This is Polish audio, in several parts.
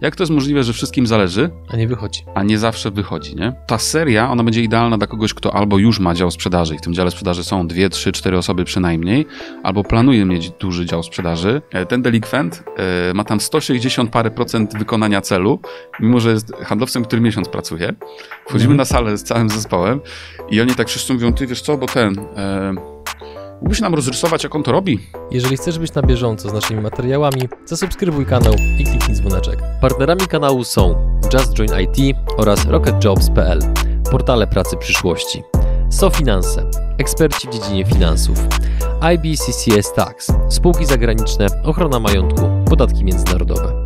Jak to jest możliwe, że wszystkim zależy, A nie wychodzi. a nie zawsze wychodzi, nie? Ta seria, ona będzie idealna dla kogoś, kto albo już ma dział sprzedaży i w tym dziale sprzedaży są dwie, trzy, cztery osoby przynajmniej, albo planuje mieć duży dział sprzedaży. E, Ten delikwent e, ma tam 160 parę procent wykonania celu, mimo że jest handlowcem, który miesiąc pracuje. Wchodzimy Mhm. na salę z całym zespołem i oni tak wszyscy mówią, ty wiesz co, bo ten... E, Mógłbyś nam rozrysować, jak on to robi? Jeżeli chcesz być na bieżąco z naszymi materiałami, zasubskrybuj kanał i kliknij dzwoneczek. Partnerami kanału są Just Join IT oraz RocketJobs.pl, portale pracy przyszłości. SoFinanse, eksperci w dziedzinie finansów. IBCCS Tax, spółki zagraniczne, ochrona majątku, podatki międzynarodowe.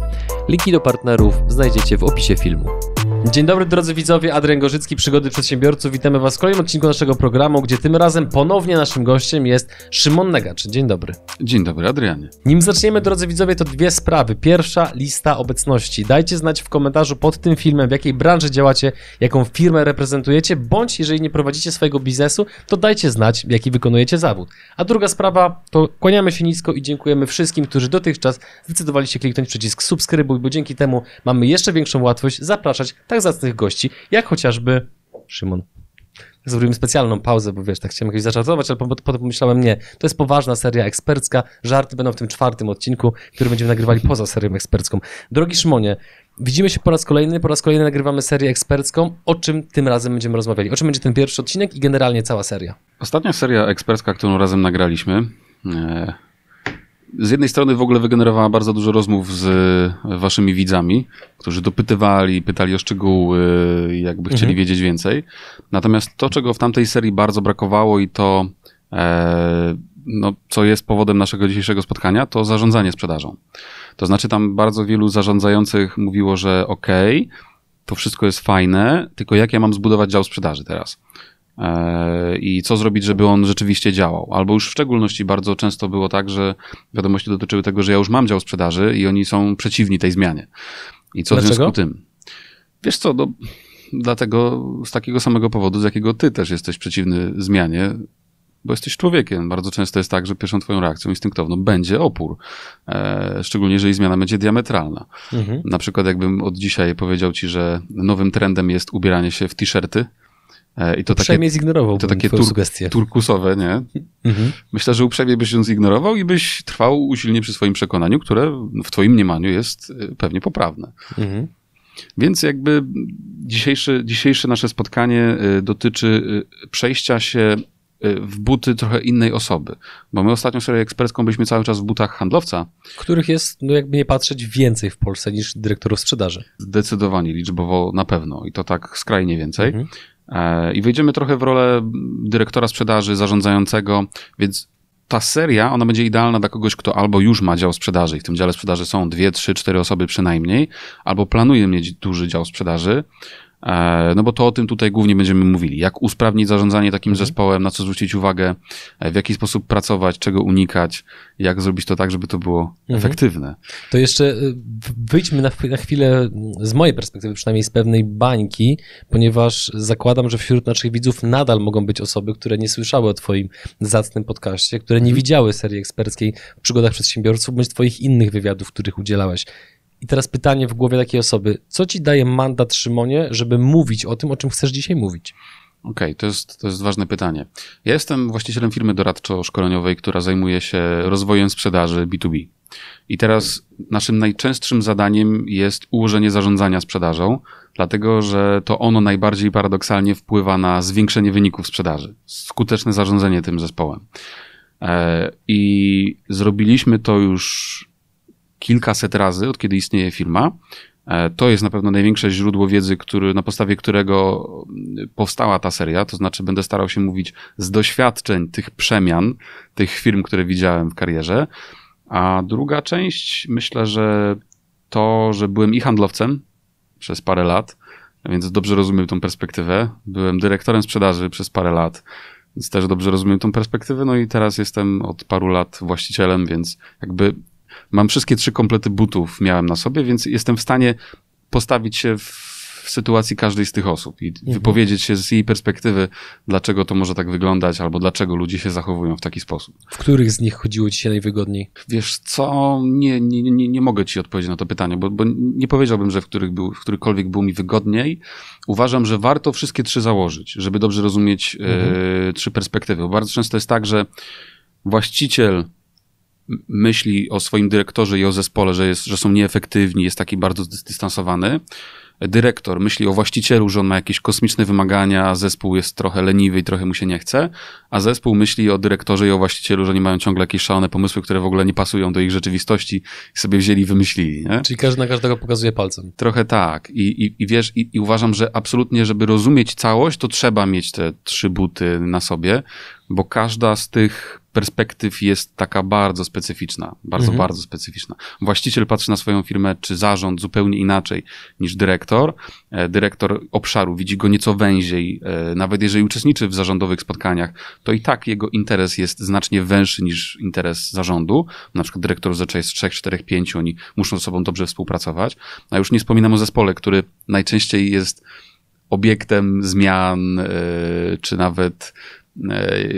Linki do partnerów znajdziecie w opisie filmu. Dzień dobry drodzy widzowie, Adrian Gorzycki, Przygody Przedsiębiorców. Witamy Was w kolejnym odcinku naszego programu, gdzie tym razem ponownie naszym gościem jest Szymon Negacz. Dzień dobry. Dzień dobry, Adrianie. Nim zaczniemy, drodzy widzowie, to dwie sprawy. Pierwsza, lista obecności. Dajcie znać w komentarzu pod tym filmem, w jakiej branży działacie, jaką firmę reprezentujecie, bądź jeżeli nie prowadzicie swojego biznesu, to dajcie znać, jaki wykonujecie zawód. A druga sprawa, to kłaniamy się nisko i dziękujemy wszystkim, którzy dotychczas zdecydowali się kliknąć przycisk subskrybuj, bo dzięki temu mamy jeszcze większą łatwość zapraszać tak zacnych gości, jak chociażby Szymon. Zrobimy specjalną pauzę, bo wiesz, tak chciałem jakoś zażartować, ale po- potem pomyślałem, nie, to jest poważna seria ekspercka, żarty będą w tym czwartym odcinku, który będziemy nagrywali poza serią ekspercką. Drogi Szymonie, widzimy się po raz kolejny, po raz kolejny nagrywamy serię ekspercką, o czym tym razem będziemy rozmawiali, o czym będzie ten pierwszy odcinek i generalnie cała seria. Ostatnia seria ekspercka, którą razem nagraliśmy, e, z jednej strony w ogóle wygenerowała bardzo dużo rozmów z e, waszymi widzami, którzy dopytywali, pytali o szczegóły, jakby chcieli Mhm. wiedzieć więcej. Natomiast to, czego w tamtej serii bardzo brakowało i to, e, no, co jest powodem naszego dzisiejszego spotkania, to zarządzanie sprzedażą. To znaczy tam bardzo wielu zarządzających mówiło, że okej, to wszystko jest fajne, tylko jak ja mam zbudować dział sprzedaży teraz? E, i co zrobić, żeby on rzeczywiście działał. Albo już w szczególności bardzo często było tak, że wiadomości dotyczyły tego, że ja już mam dział sprzedaży i oni są przeciwni tej zmianie. I co w Dlaczego? związku z tym? Wiesz co, no, dlatego z takiego samego powodu, z jakiego ty też jesteś przeciwny zmianie, bo jesteś człowiekiem. Bardzo często jest tak, że pierwszą twoją reakcją instynktowną będzie opór. E, szczególnie jeżeli zmiana będzie diametralna. Mhm. Na przykład jakbym od dzisiaj powiedział ci, że nowym trendem jest ubieranie się w t-shirty i to takie Uprzejmie zignorował to takie tur- sugestię. turkusowe, nie? Mhm. Myślę, że uprzejmie byś ją zignorował i byś trwał usilnie przy swoim przekonaniu, które w twoim mniemaniu jest y, pewnie poprawne. Mhm. Więc jakby dzisiejsze, dzisiejsze nasze spotkanie y, dotyczy przejścia się w buty trochę innej osoby. Bo my ostatnią serię ekspercką byliśmy cały czas w butach handlowca. Których jest, no jakby nie patrzeć, więcej w Polsce niż dyrektorów sprzedaży. Zdecydowanie, liczbowo na pewno. I to tak skrajnie więcej. Mhm. E, I wejdziemy trochę w rolę dyrektora sprzedaży, zarządzającego, więc ta seria, ona będzie idealna dla kogoś, kto albo już ma dział sprzedaży i w tym dziale sprzedaży są dwie, trzy, cztery osoby przynajmniej, albo planuje mieć duży dział sprzedaży. E, No bo to o tym tutaj głównie będziemy mówili. Jak usprawnić zarządzanie takim Mhm. zespołem, na co zwrócić uwagę, e, w jaki sposób pracować, czego unikać, jak zrobić to tak, żeby to było Mhm. efektywne. To jeszcze w- wyjdźmy na, na chwilę, z mojej perspektywy przynajmniej, z pewnej bańki, ponieważ zakładam, że wśród naszych widzów nadal mogą być osoby, które nie słyszały o Twoim zacnym podcaście, które nie widziały serii eksperckiej w przygodach przedsiębiorców, bądź Twoich innych wywiadów, których udzielałeś. I teraz pytanie w głowie takiej osoby, co Ci daje mandat, Szymonie, żeby mówić o tym, o czym chcesz dzisiaj mówić? Okej, to, jest, to jest ważne pytanie. Ja jestem właścicielem firmy doradczo-szkoleniowej, która zajmuje się rozwojem sprzedaży B2B. I teraz naszym najczęstszym zadaniem jest ułożenie zarządzania sprzedażą, dlatego że to ono najbardziej paradoksalnie wpływa na zwiększenie wyników sprzedaży. Skuteczne zarządzanie tym zespołem. E, I zrobiliśmy to już kilkaset razy, od kiedy istnieje firma. E, To jest na pewno największe źródło wiedzy, który, na podstawie którego powstała ta seria. To znaczy, będę starał się mówić z doświadczeń tych przemian, tych firm, które widziałem w karierze. A druga część, myślę, że to, że byłem i handlowcem przez parę lat, więc dobrze rozumiem tą perspektywę. Byłem dyrektorem sprzedaży przez parę lat, więc też dobrze rozumiem tą perspektywę. No i teraz jestem od paru lat właścicielem, więc jakby mam wszystkie trzy komplety butów miałem na sobie, więc jestem w stanie postawić się w w sytuacji każdej z tych osób i mhm. wypowiedzieć się z jej perspektywy, dlaczego to może tak wyglądać, albo dlaczego ludzie się zachowują w taki sposób. W których z nich chodziło ci się najwygodniej? Wiesz co, nie, nie, nie, nie mogę ci odpowiedzieć na to pytanie, bo, bo nie powiedziałbym, że w, których był, w którykolwiek było mi wygodniej. Uważam, że warto wszystkie trzy założyć, żeby dobrze rozumieć mhm. e, trzy perspektywy. Bo bardzo często jest tak, że właściciel myśli o swoim dyrektorze i o zespole, że, jest, że są nieefektywni, jest taki bardzo zdystansowany. Dyrektor myśli o właścicielu, że on ma jakieś kosmiczne wymagania, a zespół jest trochę leniwy i trochę mu się nie chce, a zespół myśli o dyrektorze i o właścicielu, że nie mają ciągle jakieś szalone pomysły, które w ogóle nie pasują do ich rzeczywistości i sobie wzięli i wymyślili. Nie? Czyli każdy na każdego pokazuje palcem. Trochę tak. I, i, i wiesz, i, i uważam, że absolutnie, żeby rozumieć całość, to trzeba mieć te trzy buty na sobie, bo każda z tych perspektyw jest taka bardzo specyficzna, bardzo, mhm. bardzo specyficzna. Właściciel patrzy na swoją firmę czy zarząd zupełnie inaczej niż dyrektor. E, dyrektor obszaru widzi go nieco węziej, e, nawet jeżeli uczestniczy w zarządowych spotkaniach, to i tak jego interes jest znacznie węższy niż interes zarządu. Na przykład dyrektor zazwyczaj jest 3, 4, 5, oni muszą ze sobą dobrze współpracować. A już nie wspominam o zespole, który najczęściej jest obiektem zmian, e, czy nawet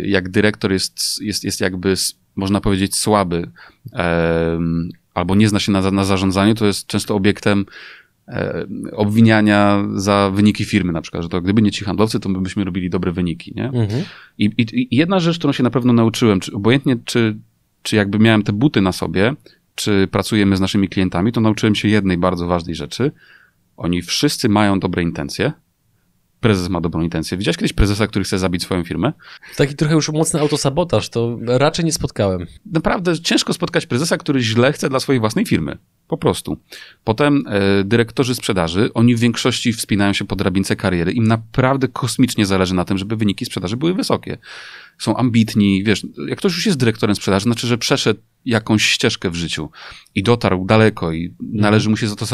jak dyrektor jest, jest, jest jakby, można powiedzieć, słaby albo nie zna się na, na zarządzaniu, to jest często obiektem e, obwiniania za wyniki firmy na przykład, że to gdyby nie ci handlowcy, to my byśmy robili dobre wyniki, nie? Mhm. I, i, I, jedna rzecz, którą się na pewno nauczyłem, czy, obojętnie czy, czy jakby miałem te buty na sobie, czy pracujemy z naszymi klientami, to nauczyłem się jednej bardzo ważnej rzeczy. Oni wszyscy mają dobre intencje, prezes ma dobrą intencję. Widziałeś kiedyś prezesa, który chce zabić swoją firmę? Taki trochę już mocny autosabotaż, to raczej nie spotkałem. Naprawdę ciężko spotkać prezesa, który źle chce dla swojej własnej firmy. Po prostu. Potem e, dyrektorzy sprzedaży, oni w większości wspinają się po drabince kariery. Im naprawdę kosmicznie zależy na tym, żeby wyniki sprzedaży były wysokie. Są ambitni, wiesz, jak ktoś już jest dyrektorem sprzedaży, znaczy, że przeszedł jakąś ścieżkę w życiu i dotarł daleko i należy mu się za to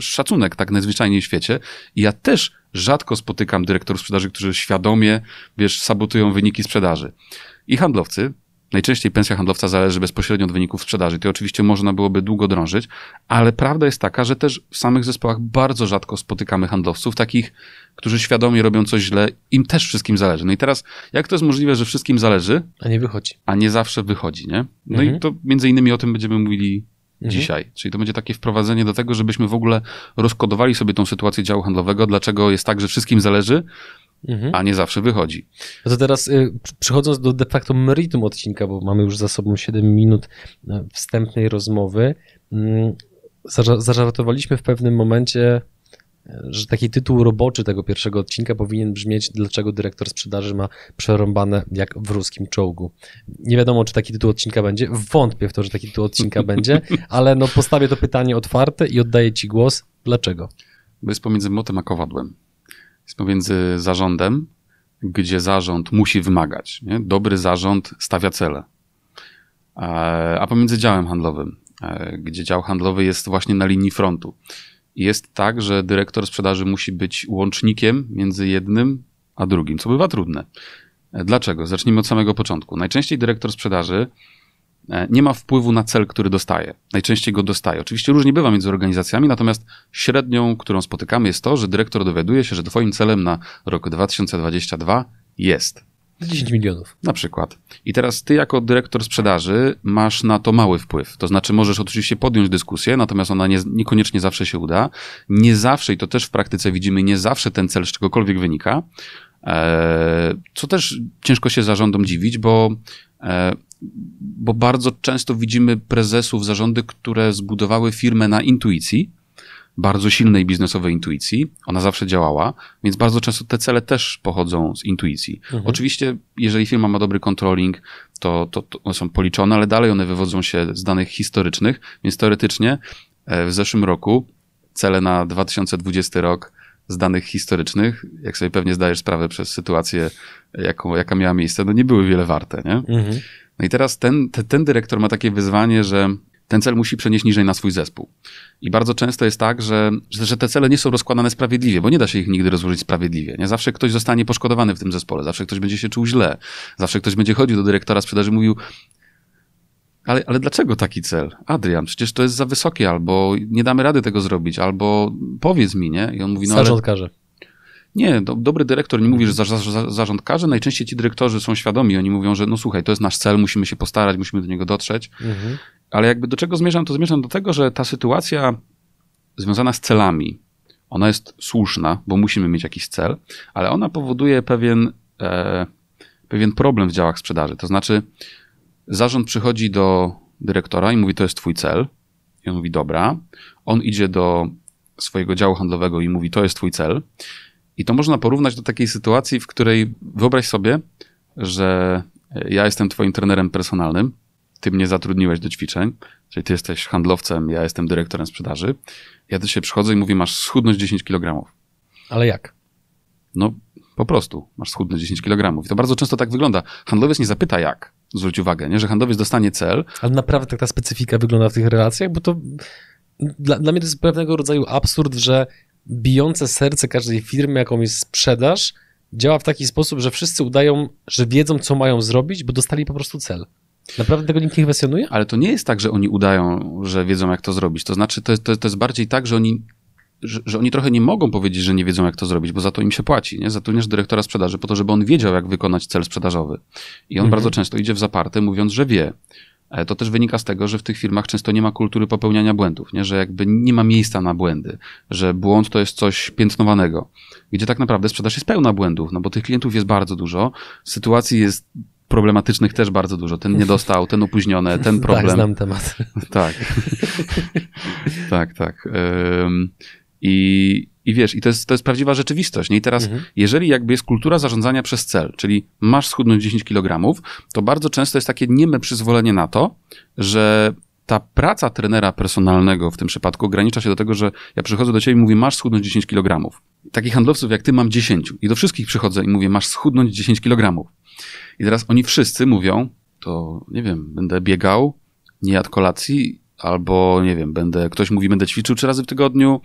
szacunek tak najzwyczajniej w świecie. I ja też rzadko spotykam dyrektorów sprzedaży, którzy świadomie, wiesz, sabotują wyniki sprzedaży. I handlowcy, Najczęściej pensja handlowca zależy bezpośrednio od wyników sprzedaży. To oczywiście można byłoby długo drążyć, ale prawda jest taka, że też w samych zespołach bardzo rzadko spotykamy handlowców, takich, którzy świadomie robią coś źle, im też wszystkim zależy. No i teraz, jak to jest możliwe, że wszystkim zależy? A nie wychodzi. A nie zawsze wychodzi, nie? No mhm. i to między innymi o tym będziemy mówili mhm. dzisiaj. Czyli to będzie takie wprowadzenie do tego, żebyśmy w ogóle rozkodowali sobie tą sytuację działu handlowego, dlaczego jest tak, że wszystkim zależy, mhm. a nie zawsze wychodzi. No to teraz y, przechodząc do de facto meritum odcinka, bo mamy już za sobą 7 minut y, wstępnej rozmowy, y, zażartowaliśmy w pewnym momencie że taki tytuł roboczy tego pierwszego odcinka powinien brzmieć dlaczego dyrektor sprzedaży ma przerąbane jak w ruskim czołgu. Nie wiadomo, czy taki tytuł odcinka będzie. Wątpię w to, że taki tytuł odcinka będzie, ale no postawię to pytanie otwarte i oddaję ci głos. Dlaczego? Bo jest pomiędzy motem a kowadłem. Jest pomiędzy zarządem, gdzie zarząd musi wymagać. Nie? Dobry zarząd stawia cele. A pomiędzy działem handlowym, e, gdzie dział handlowy jest właśnie na linii frontu jest tak, że dyrektor sprzedaży musi być łącznikiem między jednym a drugim, co bywa trudne. E, dlaczego? Zacznijmy od samego początku. Najczęściej dyrektor sprzedaży e, nie ma wpływu na cel, który dostaje. Najczęściej go dostaje. Oczywiście różnie bywa między organizacjami, natomiast średnią, którą spotykamy, jest to, że dyrektor dowiaduje się, że Twoim celem na rok 2022 jest 10 milionów. Na przykład. I teraz ty jako dyrektor sprzedaży masz na to mały wpływ. To znaczy możesz oczywiście podjąć dyskusję, natomiast ona nie, niekoniecznie zawsze się uda. Nie zawsze, i to też w praktyce widzimy, nie zawsze ten cel z czegokolwiek wynika. E, co też ciężko się zarządom dziwić, bo, e, bo bardzo często widzimy prezesów, zarządy, które zbudowały firmę na intuicji, bardzo silnej biznesowej intuicji. Ona zawsze działała, więc bardzo często te cele też pochodzą z intuicji. Mhm. Oczywiście, jeżeli firma ma dobry controlling, to, to, to one są policzone, ale dalej one wywodzą się z danych historycznych, więc teoretycznie e, w zeszłym roku cele na 2020 rok z danych historycznych, jak sobie pewnie zdajesz sprawę przez sytuację, jaką, jaka miała miejsce, no nie były wiele warte, nie? Mhm. No i teraz ten, ten, ten dyrektor ma takie wyzwanie, że ten cel musi przenieść niżej na swój zespół. I bardzo często jest tak, że, że te cele nie są rozkładane sprawiedliwie, bo nie da się ich nigdy rozłożyć sprawiedliwie. Nie? Zawsze ktoś zostanie poszkodowany w tym zespole, zawsze ktoś będzie się czuł źle, zawsze ktoś będzie chodził do dyrektora sprzedaży i mówił, ale, ale dlaczego taki cel? Adrian, przecież to jest za wysokie, albo nie damy rady tego zrobić, albo powiedz mi, nie? I on mówi, no ale... Zarząd każe. Nie, do, dobry dyrektor nie mówi, że za, za, zarząd każe. Najczęściej ci dyrektorzy są świadomi. Oni mówią, że no słuchaj, to jest nasz cel, musimy się postarać, musimy do niego dotrzeć. Mhm. Ale jakby do czego zmierzam, to zmierzam do tego, że ta sytuacja związana z celami, ona jest słuszna, bo musimy mieć jakiś cel, ale ona powoduje pewien, e, pewien problem w działach sprzedaży. To znaczy, zarząd przychodzi do dyrektora i mówi, to jest twój cel. I on mówi, dobra. On idzie do swojego działu handlowego i mówi, to jest twój cel. I to można porównać do takiej sytuacji, w której wyobraź sobie, że ja jestem twoim trenerem personalnym, ty mnie zatrudniłeś do ćwiczeń, czyli ty jesteś handlowcem, ja jestem dyrektorem sprzedaży. Ja do siebie przychodzę i mówię, masz schudnąć 10 kg. Ale jak? No, po prostu, masz schudnąć 10 kg. I to bardzo często tak wygląda. Handlowiec nie zapyta jak, zwróć uwagę, nie? że handlowiec dostanie cel. Ale naprawdę tak ta specyfika wygląda w tych relacjach, bo to dla, dla mnie to jest pewnego rodzaju absurd, że bijące serce każdej firmy, jaką jest sprzedaż, działa w taki sposób, że wszyscy udają, że wiedzą, co mają zrobić, bo dostali po prostu cel. Naprawdę tego nikt nie kwestionuje? Ale to nie jest tak, że oni udają, że wiedzą, jak to zrobić. To znaczy, to jest, to, to jest bardziej tak, że oni, że, że, oni trochę nie mogą powiedzieć, że nie wiedzą, jak to zrobić, bo za to im się płaci. Nie? Zatrudniasz dyrektora sprzedaży po to, żeby on wiedział, jak wykonać cel sprzedażowy. I on mhm. bardzo często idzie w zaparte, mówiąc, że wie. E, to też wynika z tego, że w tych firmach często nie ma kultury popełniania błędów, nie? że jakby nie ma miejsca na błędy, że błąd to jest coś piętnowanego, gdzie tak naprawdę sprzedaż jest pełna błędów, no bo tych klientów jest bardzo dużo, sytuacji jest problematycznych też bardzo dużo. Ten nie dostał, ten opóźniony, ten tak, problem. Tak, znam temat. tak. tak, tak. I, I wiesz, i to jest, to jest prawdziwa rzeczywistość. Nie? I teraz, mhm. jeżeli jakby jest kultura zarządzania przez cel, czyli masz schudnąć 10 kg, to bardzo często jest takie nieme przyzwolenie na to, że ta praca trenera personalnego w tym przypadku ogranicza się do tego, że ja przychodzę do ciebie i mówię, masz schudnąć 10 kg. Takich handlowców jak ty mam 10 i do wszystkich przychodzę i mówię, masz schudnąć 10 kg. I teraz oni wszyscy mówią, to nie wiem, będę biegał, nie jadł kolacji, albo nie wiem, będę, ktoś mówi, będę ćwiczył trzy razy w tygodniu,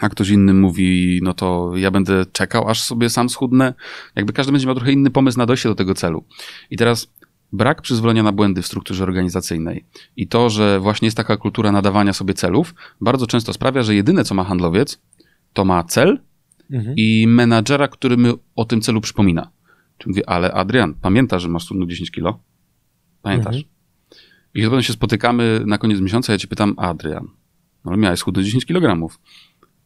a ktoś inny mówi, no to ja będę czekał, aż sobie sam schudnę. Jakby każdy będzie miał trochę inny pomysł na dojście do tego celu. I teraz brak przyzwolenia na błędy w strukturze organizacyjnej i to, że właśnie jest taka kultura nadawania sobie celów, bardzo często sprawia, że jedyne co ma handlowiec, to ma cel mhm. i menadżera, który mu o tym celu przypomina. Czyli mówię, ale Adrian, pamiętasz, że masz trudno 10 kilo? Pamiętasz? Mhm. I potem się spotykamy na koniec miesiąca, ja cię pytam, Adrian, no ale miałeś schudnąć 10 kg.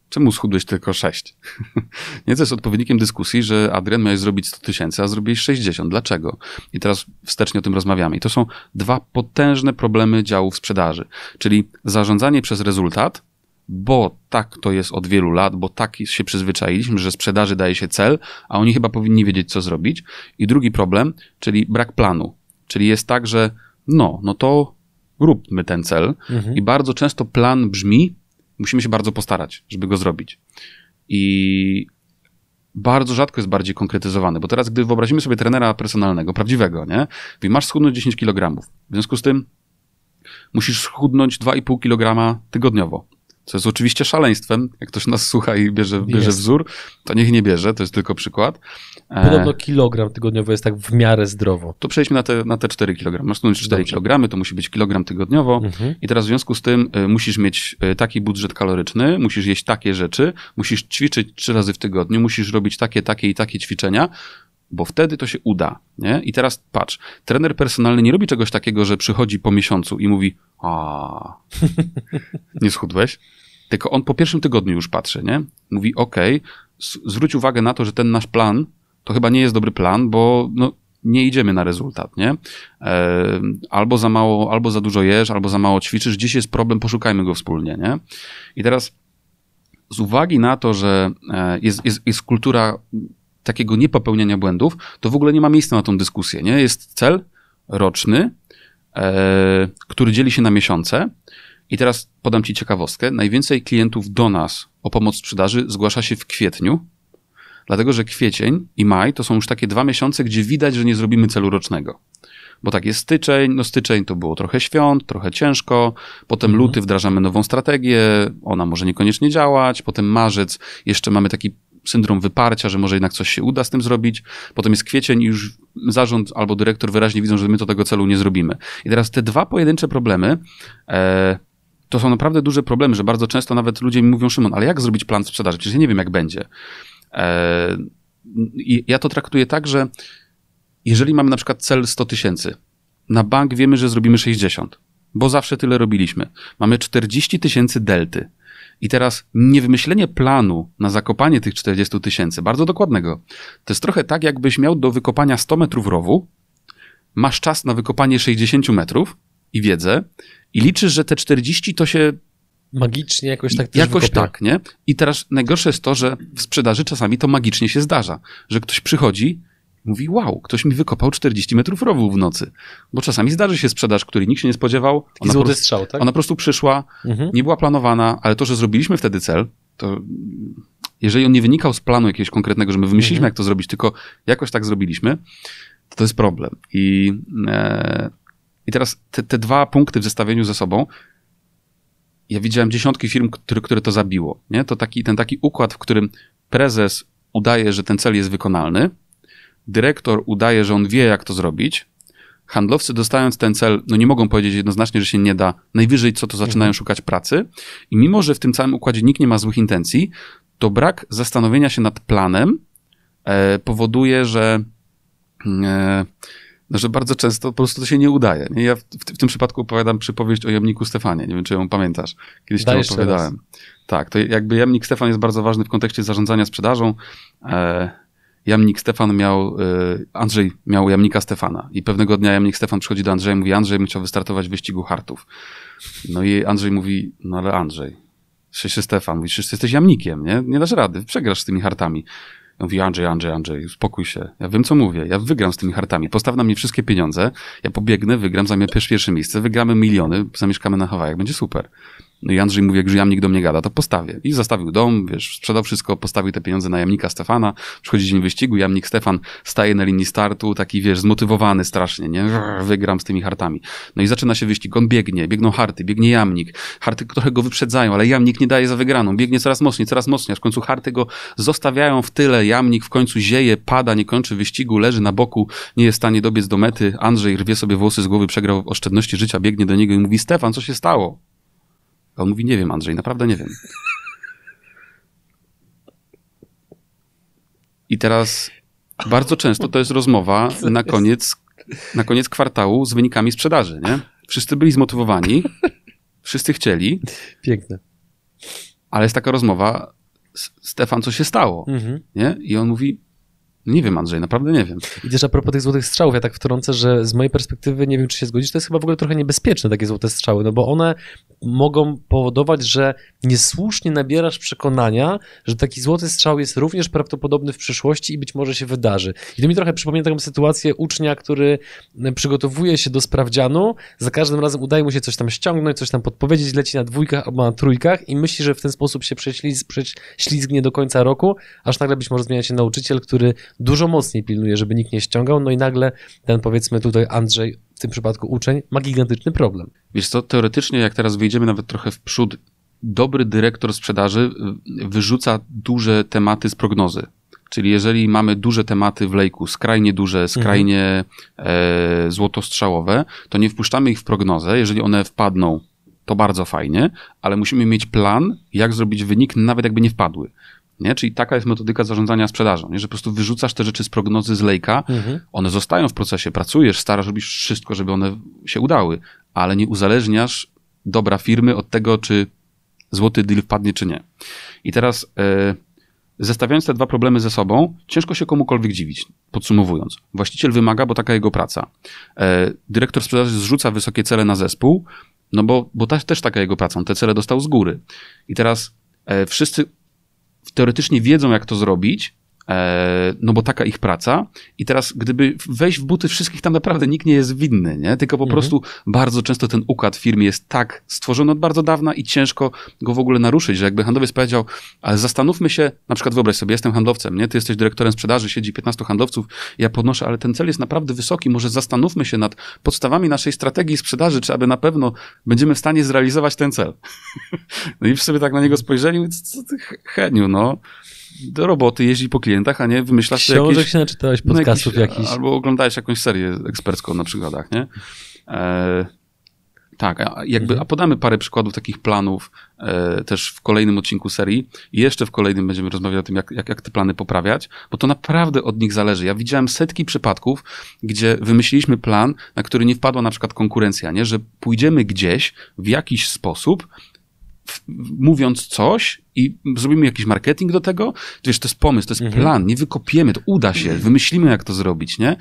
Czemu schudłeś tylko 6? Nie, to jest odpowiednikiem dyskusji, że Adrian miałeś zrobić 100 tysięcy, a zrobiłeś 60. Dlaczego? I teraz wstecznie o tym rozmawiamy. I to są dwa potężne problemy działów sprzedaży. Czyli zarządzanie przez rezultat, bo tak to jest od wielu lat, bo tak się przyzwyczailiśmy, że sprzedaży daje się cel, a oni chyba powinni wiedzieć, co zrobić. I drugi problem, czyli brak planu. Czyli jest tak, że no, no to róbmy ten cel. Mhm. I bardzo często plan brzmi, musimy się bardzo postarać, żeby go zrobić. I bardzo rzadko jest bardziej konkretyzowany, bo teraz, gdy wyobrazimy sobie trenera personalnego, prawdziwego, nie? Mówi, masz schudnąć 10 kg. W związku z tym musisz schudnąć 2,5 kg tygodniowo co jest oczywiście szaleństwem. Jak ktoś nas słucha i bierze, bierze wzór, to niech nie bierze, to jest tylko przykład. E, Podobno kilogram tygodniowo jest tak w miarę zdrowo. To przejdźmy na te, na te 4 kg. Masz tu 4 kg, to musi być kilogram tygodniowo mhm. i teraz w związku z tym y, musisz mieć y, taki budżet kaloryczny, musisz jeść takie rzeczy, musisz ćwiczyć trzy razy w tygodniu, musisz robić takie, takie i takie ćwiczenia, bo wtedy to się uda, nie? I teraz patrz, trener personalny nie robi czegoś takiego, że przychodzi po miesiącu i mówi, a nie schudłeś? Tylko on po pierwszym tygodniu już patrzy, nie? Mówi, ok, zwróć uwagę na to, że ten nasz plan to chyba nie jest dobry plan, bo no, nie idziemy na rezultat, nie? Albo za mało, albo za dużo jesz, albo za mało ćwiczysz, gdzieś jest problem, poszukajmy go wspólnie, nie? I teraz z uwagi na to, że e, jest, jest, jest kultura takiego niepopełniania błędów, to w ogóle nie ma miejsca na tą dyskusję, nie? Jest cel roczny, e, który dzieli się na miesiące i teraz podam Ci ciekawostkę. Najwięcej klientów do nas o pomoc sprzedaży zgłasza się w kwietniu, dlatego że kwiecień i maj to są już takie dwa miesiące, gdzie widać, że nie zrobimy celu rocznego. Bo tak jest styczeń, no styczeń to było trochę świąt, trochę ciężko, potem mhm. luty wdrażamy nową strategię, ona może niekoniecznie działać, potem marzec, jeszcze mamy taki syndrom wyparcia, że może jednak coś się uda z tym zrobić. Potem jest kwiecień i już zarząd albo dyrektor wyraźnie widzą, że my to tego celu nie zrobimy. I teraz te dwa pojedyncze problemy, e, to są naprawdę duże problemy, że bardzo często nawet ludzie mi mówią, Szymon, ale jak zrobić plan sprzedaży? Przecież ja nie wiem, jak będzie. E, ja to traktuję tak, że jeżeli mamy na przykład cel 100 tysięcy, na bank wiemy, że zrobimy 60, bo zawsze tyle robiliśmy. Mamy 40 tysięcy delty. I teraz niewymyślenie planu na zakopanie tych 40 tysięcy, bardzo dokładnego, to jest trochę tak, jakbyś miał do wykopania 100 metrów rowu, masz czas na wykopanie 60 metrów i wiedzę, i liczysz, że te 40 to się magicznie jakoś tak Jakoś wykopie. tak, nie? I teraz najgorsze jest to, że w sprzedaży czasami to magicznie się zdarza, że ktoś przychodzi mówi, wow, ktoś mi wykopał 40 metrów rowu w nocy. Bo czasami zdarzy się sprzedaż, który nikt się nie spodziewał. Ona złoty prostu, strzał, tak? Ona po prostu przyszła, mhm. nie była planowana, ale to, że zrobiliśmy wtedy cel, to jeżeli on nie wynikał z planu jakiegoś konkretnego, że my wymyśliliśmy, mhm. jak to zrobić, tylko jakoś tak zrobiliśmy, to to jest problem. I, e, i teraz te, te dwa punkty w zestawieniu ze sobą, ja widziałem dziesiątki firm, które, które to zabiło. Nie? To taki, ten taki układ, w którym prezes udaje, że ten cel jest wykonalny, dyrektor udaje, że on wie, jak to zrobić, handlowcy dostając ten cel, no nie mogą powiedzieć jednoznacznie, że się nie da, najwyżej co to zaczynają mhm. szukać pracy i mimo, że w tym całym układzie nikt nie ma złych intencji, to brak zastanowienia się nad planem e, powoduje, że e, no, że bardzo często po prostu to się nie udaje. Nie? Ja w, w, tym przypadku opowiadam przypowieść o jamniku Stefanie. Nie wiem, czy ją pamiętasz. Kiedyś to opowiadałem. Raz. Tak, to jakby jamnik Stefan jest bardzo ważny w kontekście zarządzania sprzedażą. E, jamnik Stefan miał, e, Andrzej miał jamnika Stefana i pewnego dnia jamnik Stefan przychodzi do Andrzeja i mówi, Andrzej bym chciał wystartować w wyścigu hartów. No i Andrzej mówi, no ale Andrzej, Szyszy Stefan, mówisz, że jesteś jamnikiem, nie? Nie dasz rady, przegrasz z tymi hartami. Ja mówi, Andrzej, Andrzej, Andrzej, uspokój się. Ja wiem, co mówię. Ja wygram z tymi hartami. Postaw na mnie wszystkie pieniądze. Ja pobiegnę, wygram, zajmę pierwsze miejsce, wygramy miliony, zamieszkamy na Hawajach. Będzie super. No i Andrzej mówi, jak już jamnik do mnie gada, to postawię. I zostawił dom, wiesz, sprzedał wszystko, postawił te pieniądze na jamnika Stefana, przychodzi dzień wyścigu, jamnik Stefan staje na linii startu, taki, wiesz, zmotywowany strasznie, nie? Wygram z tymi hartami. No i zaczyna się wyścig, on biegnie, biegną harty, biegnie jamnik, harty trochę go wyprzedzają, ale jamnik nie daje za wygraną, biegnie coraz mocniej, coraz mocniej, aż w końcu harty go zostawiają w tyle, jamnik w końcu zieje, pada, nie kończy wyścigu, leży na boku, nie jest w stanie dobiec do mety, Andrzej rwie sobie włosy z głowy, przegrał oszczędności życia, biegnie do niego i mówi, Stefan, co się stało? A on mówi, nie wiem, Andrzej, naprawdę nie wiem. I teraz bardzo często to jest rozmowa na koniec, na koniec kwartału z wynikami sprzedaży, nie? Wszyscy byli zmotywowani, wszyscy chcieli. Piękne. Ale jest taka rozmowa, Stefan, co się stało? Mhm. Nie? I on mówi, nie wiem, Andrzej, naprawdę nie wiem. I też a propos tych złotych strzałów, ja tak wtrącę, że z mojej perspektywy, nie wiem, czy się zgodzisz, to jest chyba w ogóle trochę niebezpieczne takie złote strzały, no bo one mogą powodować, że niesłusznie nabierasz przekonania, że taki złoty strzał jest również prawdopodobny w przyszłości i być może się wydarzy. I to mi trochę przypomina taką sytuację ucznia, który przygotowuje się do sprawdzianu, za każdym razem udaje mu się coś tam ściągnąć, coś tam podpowiedzieć, leci na dwójkach albo na trójkach i myśli, że w ten sposób się prześlizgnie do końca roku, aż nagle być może zmienia się nauczyciel, który dużo mocniej pilnuje, żeby nikt nie ściągał, no i nagle ten powiedzmy tutaj Andrzej, w tym przypadku uczeń, ma gigantyczny problem. Wiesz co, teoretycznie jak teraz wyjdziemy nawet trochę w przód, dobry dyrektor sprzedaży y, wyrzuca duże tematy z prognozy. Czyli jeżeli mamy duże tematy w lejku, skrajnie duże, skrajnie mhm. e, złotostrzałowe, to nie wpuszczamy ich w prognozę. Jeżeli one wpadną, to bardzo fajnie, ale musimy mieć plan, jak zrobić wynik, nawet jakby nie wpadły. Nie? Czyli taka jest metodyka zarządzania sprzedażą, nie? że po prostu wyrzucasz te rzeczy z prognozy z lejka, mhm. one zostają w procesie, pracujesz, starasz, robisz wszystko, żeby one się udały, ale nie uzależniasz dobra firmy od tego, czy złoty deal wpadnie, czy nie. I teraz e, zestawiając te dwa problemy ze sobą, ciężko się komukolwiek dziwić, podsumowując. Właściciel wymaga, bo taka jego praca. E, dyrektor sprzedaży zrzuca wysokie cele na zespół, no bo, bo też taka jego praca, on te cele dostał z góry. I teraz e, wszyscy teoretycznie wiedzą, jak to zrobić, no bo taka ich praca. I teraz, gdyby wejść w buty wszystkich, tam naprawdę nikt nie jest winny, nie? Tylko po mhm. prostu bardzo często ten układ w firmie jest tak stworzony od bardzo dawna i ciężko go w ogóle naruszyć, że jakby handlowiec powiedział, ale zastanówmy się, na przykład wyobraź sobie, jestem handlowcem, nie? Ty jesteś dyrektorem sprzedaży, siedzi 15 handlowców, ja podnoszę, ale ten cel jest naprawdę wysoki, może zastanówmy się nad podstawami naszej strategii sprzedaży, czy aby na pewno będziemy w stanie zrealizować ten cel. no i sobie tak na niego spojrzeli, co ty, Heniu, no do roboty, jeździć po klientach, a nie wymyślasz sobie Książek jakieś... się naczytałeś, no, podcastów jakiś- jakichś. Albo oglądałeś jakąś serię ekspercką na przykładach, nie? E, tak, a, jakby, Mhm. a podamy parę przykładów takich planów e, też w kolejnym odcinku serii i jeszcze w kolejnym będziemy rozmawiać o tym, jak, jak, jak te plany poprawiać, bo to naprawdę od nich zależy. Ja widziałem setki przypadków, gdzie wymyśliliśmy plan, na który nie wpadła na przykład konkurencja, nie? że pójdziemy gdzieś w jakiś sposób, mówiąc coś i zrobimy jakiś marketing do tego, wiesz, to jest pomysł, to jest Mhm. plan, nie wykopiemy, to uda się, wymyślimy jak to zrobić, nie?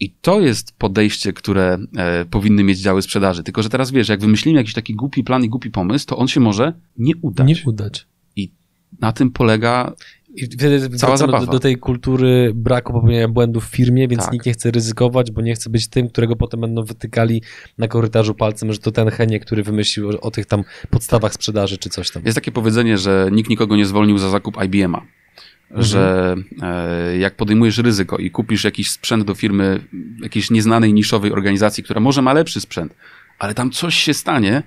I to jest podejście, które e, powinny mieć działy sprzedaży. Tylko, że teraz wiesz, jak wymyślimy jakiś taki głupi plan i głupi pomysł, to on się może nie udać. Nie udać. Na tym polega I wtedy Cała wracamy do, zabawa. do tej kultury braku popełniania błędów w firmie, więc Tak. nikt nie chce ryzykować, bo nie chce być tym, którego potem będą wytykali na korytarzu palcem, że to ten Henie, który wymyślił o, o tych tam podstawach sprzedaży czy coś tam. Jest takie powiedzenie, że nikt nikogo nie zwolnił za zakup IBM-a. Że e, jak podejmujesz ryzyko i kupisz jakiś sprzęt do firmy, jakiejś nieznanej niszowej organizacji, która może ma lepszy sprzęt, ale tam coś się stanie,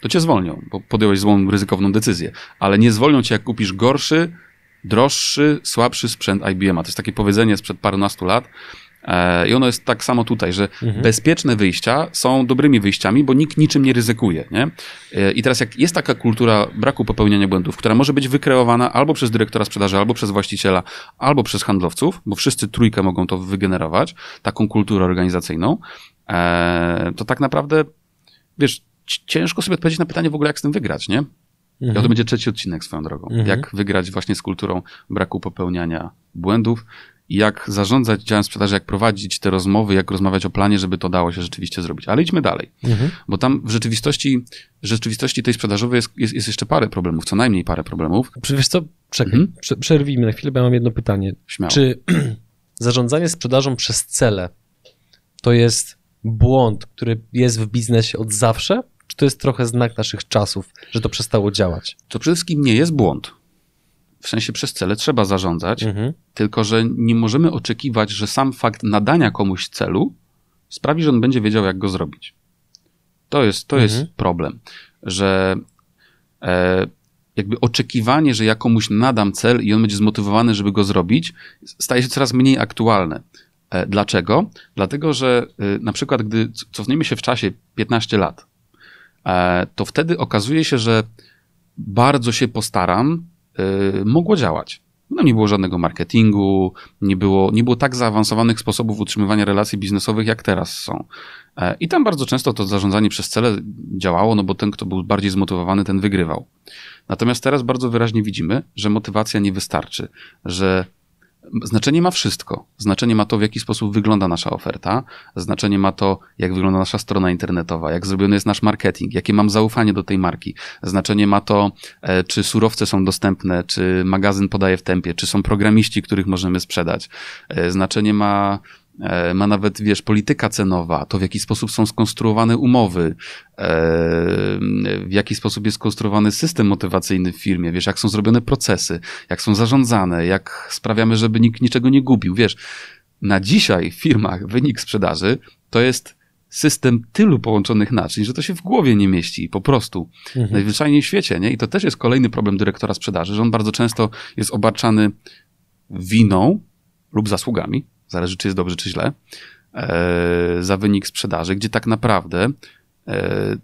to cię zwolnią, bo podjąłeś złą, ryzykowną decyzję. Ale nie zwolnią cię, jak kupisz gorszy, droższy, słabszy sprzęt IBM-a. To jest takie powiedzenie sprzed parunastu lat. E, I ono jest tak samo tutaj, że Mhm. bezpieczne wyjścia są dobrymi wyjściami, bo nikt niczym nie ryzykuje. Nie? E, I teraz jak jest taka kultura braku popełniania błędów, która może być wykreowana albo przez dyrektora sprzedaży, albo przez właściciela, albo przez handlowców, bo wszyscy trójkę mogą to wygenerować, taką kulturę organizacyjną, e, to tak naprawdę, wiesz, ci- ciężko sobie odpowiedzieć na pytanie w ogóle, jak z tym wygrać, nie? I Mhm. to będzie trzeci odcinek swoją drogą. Mhm. Jak wygrać właśnie z kulturą braku popełniania błędów i jak zarządzać działem sprzedaży, jak prowadzić te rozmowy, jak rozmawiać o planie, żeby to dało się rzeczywiście zrobić. Ale idźmy dalej, Mhm. bo tam w rzeczywistości, w rzeczywistości tej sprzedażowej jest, jest, jest jeszcze parę problemów, co najmniej parę problemów. Wiesz co, czekaj, Mhm. prze- przerwijmy na chwilę, bo ja mam jedno pytanie. Śmiało. Czy zarządzanie sprzedażą przez cele to jest błąd, który jest w biznesie od zawsze? Czy to jest trochę znak naszych czasów, że to przestało działać? To przede wszystkim nie jest błąd. W sensie przez cele trzeba zarządzać, Mhm. tylko że nie możemy oczekiwać, że sam fakt nadania komuś celu sprawi, że on będzie wiedział, jak go zrobić. To jest, to Mhm. jest problem, że e, jakby oczekiwanie, że ja komuś nadam cel i on będzie zmotywowany, żeby go zrobić, staje się coraz mniej aktualne. E, dlaczego? Dlatego, że e, na przykład, gdy cofniemy się w czasie 15 lat, to wtedy okazuje się, że bardzo się postaram, e, mogło działać. No nie było żadnego marketingu, nie było, nie było tak zaawansowanych sposobów utrzymywania relacji biznesowych, jak teraz są. E, I tam bardzo często to zarządzanie przez cele działało, no bo ten, kto był bardziej zmotywowany, ten wygrywał. Natomiast teraz bardzo wyraźnie widzimy, że motywacja nie wystarczy, że znaczenie ma wszystko. Znaczenie ma to, w jaki sposób wygląda nasza oferta, znaczenie ma to, jak wygląda nasza strona internetowa, jak zrobiony jest nasz marketing, jakie mam zaufanie do tej marki. Znaczenie ma to, e, czy surowce są dostępne, czy magazyn podaje w tempie, czy są programiści, których możemy sprzedać. E, Znaczenie ma ma nawet, wiesz, polityka cenowa, to w jaki sposób są skonstruowane umowy, e, w jaki sposób jest skonstruowany system motywacyjny w firmie, wiesz, jak są zrobione procesy, jak są zarządzane, jak sprawiamy, żeby nikt niczego nie gubił, wiesz. Na dzisiaj w firmach wynik sprzedaży to jest system tylu połączonych naczyń, że to się w głowie nie mieści, po prostu. Mhm. Najzwyczajniej w świecie, nie? I to też jest kolejny problem dyrektora sprzedaży, że on bardzo często jest obarczany winą lub zasługami, zależy czy jest dobrze, czy źle, e, za wynik sprzedaży, gdzie tak naprawdę e,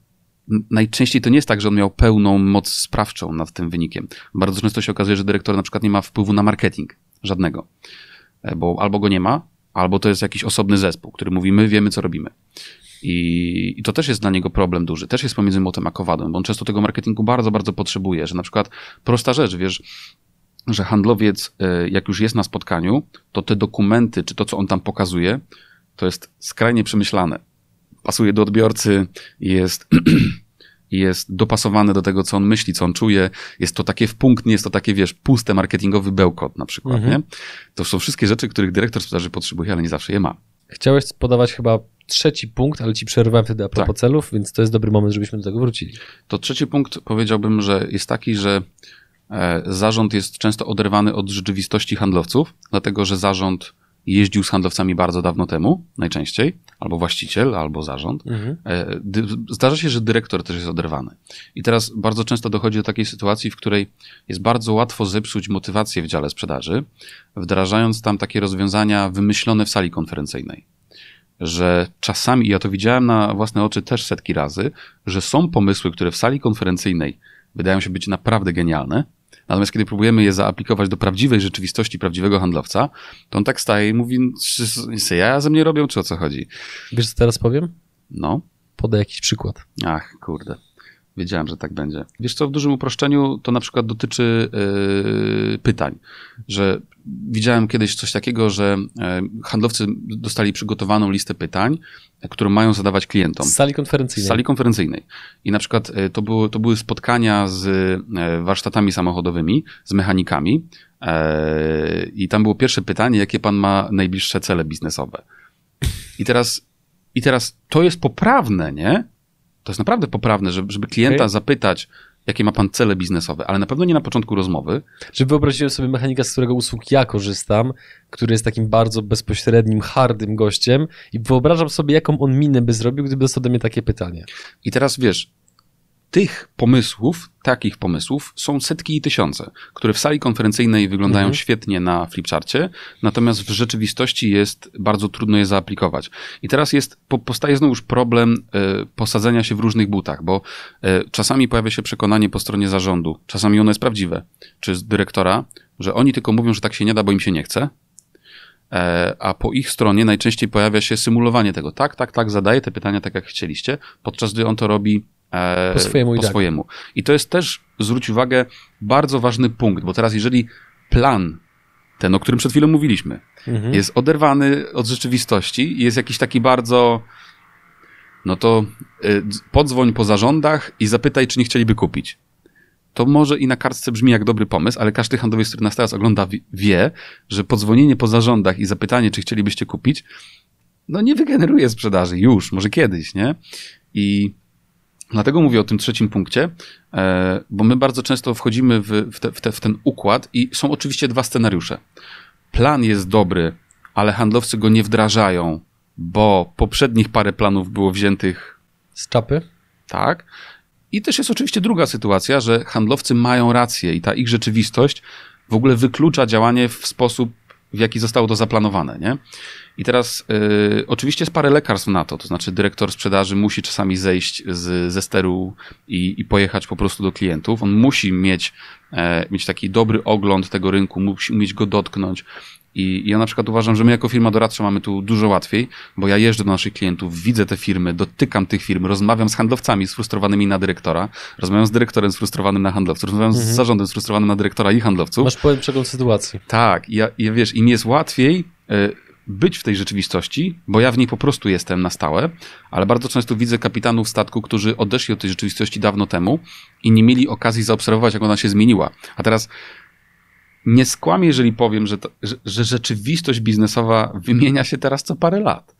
najczęściej to nie jest tak, że on miał pełną moc sprawczą nad tym wynikiem. Bardzo często się okazuje, że dyrektor na przykład nie ma wpływu na marketing, żadnego, E, bo albo go nie ma, albo to jest jakiś osobny zespół, który mówi, my wiemy, co robimy. I, I to też jest dla niego problem duży. Też jest pomiędzy motem a kowadłem, bo on często tego marketingu bardzo, bardzo potrzebuje, że na przykład prosta rzecz, wiesz, że handlowiec, y, jak już jest na spotkaniu, to te dokumenty, czy to, co on tam pokazuje, to jest skrajnie przemyślane. Pasuje do odbiorcy, jest, jest dopasowane do tego, co on myśli, co on czuje. Jest to takie w punkt, nie jest to takie, wiesz, puste marketingowy bełkot na przykład, Mhm. nie? To są wszystkie rzeczy, których dyrektor sprzedaży potrzebuje, ale nie zawsze je ma. Chciałeś podawać chyba trzeci punkt, ale ci przerwałem wtedy a propos Tak. celów, więc to jest dobry moment, żebyśmy do tego wrócili. To trzeci punkt powiedziałbym, że jest taki, że e, zarząd jest często oderwany od rzeczywistości handlowców, dlatego że zarząd jeździł z handlowcami bardzo dawno temu, najczęściej, albo właściciel, albo zarząd. Mhm. E, Zdarza się, że dyrektor też jest oderwany. I teraz bardzo często dochodzi do takiej sytuacji, w której jest bardzo łatwo zepsuć motywację w dziale sprzedaży, wdrażając tam takie rozwiązania wymyślone w sali konferencyjnej. Że czasami, i ja to widziałem na własne oczy też setki razy, że są pomysły, które w sali konferencyjnej wydają się być naprawdę genialne, natomiast kiedy próbujemy je zaaplikować do prawdziwej rzeczywistości prawdziwego handlowca, to on tak staje i mówi, czy ja ze mnie robią, czy o co chodzi? Wiesz, co teraz powiem? No, Podaj jakiś przykład. Ach, kurde. Wiedziałem, że tak będzie. Wiesz co, w dużym uproszczeniu to na przykład dotyczy yy, pytań, że widziałem kiedyś coś takiego, że yy, handlowcy dostali przygotowaną listę pytań, e, którą mają zadawać klientom. Z sali Z konferencyjnej. sali konferencyjnej. I na przykład e, to, było, to były spotkania z e, warsztatami samochodowymi, z mechanikami. e, I tam było pierwsze pytanie, jakie pan ma najbliższe cele biznesowe. I teraz, i teraz to jest poprawne, nie? To jest naprawdę poprawne, żeby, żeby klienta Okej. zapytać, jakie ma pan cele biznesowe, ale na pewno nie na początku rozmowy, Że wyobraziłem sobie mechanika, z którego usług ja korzystam, który jest takim bardzo bezpośrednim, hardym gościem i wyobrażam sobie, jaką on minę by zrobił, gdyby dostał do mnie takie pytanie. I teraz wiesz, tych pomysłów, takich pomysłów są setki i tysiące, które w sali konferencyjnej wyglądają Mhm. świetnie na flipcharcie, natomiast w rzeczywistości jest bardzo trudno je zaaplikować. I teraz jest, po, powstaje znowuż problem e, posadzenia się w różnych butach, bo e, czasami pojawia się przekonanie po stronie zarządu, czasami ono jest prawdziwe, czy z dyrektora, że oni tylko mówią, że tak się nie da, bo im się nie chce, E, a po ich stronie najczęściej pojawia się symulowanie tego. Tak, tak, tak, zadaje te pytania tak, jak chcieliście, podczas gdy on to robi Po swojemu i po tak. swojemu. I to jest też, zwróć uwagę, bardzo ważny punkt, bo teraz jeżeli plan, ten, o którym przed chwilą mówiliśmy, Mhm. jest oderwany od rzeczywistości i jest jakiś taki bardzo, no to y, dz- podzwoń po zarządach i zapytaj, czy nie chcieliby kupić. To może i na kartce brzmi jak dobry pomysł, ale każdy handlowiec, który nas teraz ogląda, wi- wie, że podzwonienie po zarządach i zapytanie, czy chcielibyście kupić, no nie wygeneruje sprzedaży już, może kiedyś, nie? I dlatego mówię o tym trzecim punkcie, e, bo my bardzo często wchodzimy w, w, te, w, te, w ten układ i są oczywiście dwa scenariusze. Plan jest dobry, ale handlowcy go nie wdrażają, bo poprzednich parę planów było wziętych Z czapy? tak. I też jest oczywiście druga sytuacja, że handlowcy mają rację i ta ich rzeczywistość w ogóle wyklucza działanie w sposób, w jaki zostało to zaplanowane, nie? I teraz y, oczywiście jest parę lekarstw na to, to znaczy dyrektor sprzedaży musi czasami zejść z, ze steru i, i pojechać po prostu do klientów. On musi mieć, e, mieć taki dobry ogląd tego rynku, musi umieć go dotknąć. I ja na przykład uważam, że my jako firma doradcza mamy tu dużo łatwiej, bo ja jeżdżę do naszych klientów, widzę te firmy, dotykam tych firm, rozmawiam z handlowcami sfrustrowanymi na dyrektora, rozmawiam z dyrektorem sfrustrowanym na handlowców, rozmawiam z zarządem sfrustrowanym na dyrektora i handlowców. Masz pełen przegląd sytuacji. Tak, ja, ja wiesz, im jest łatwiej e, być w tej rzeczywistości, bo ja w niej po prostu jestem na stałe, ale bardzo często widzę kapitanów statku, którzy odeszli od tej rzeczywistości dawno temu i nie mieli okazji zaobserwować, jak ona się zmieniła. A teraz nie skłamię, jeżeli powiem, że, to, że, że rzeczywistość biznesowa wymienia się teraz co parę lat.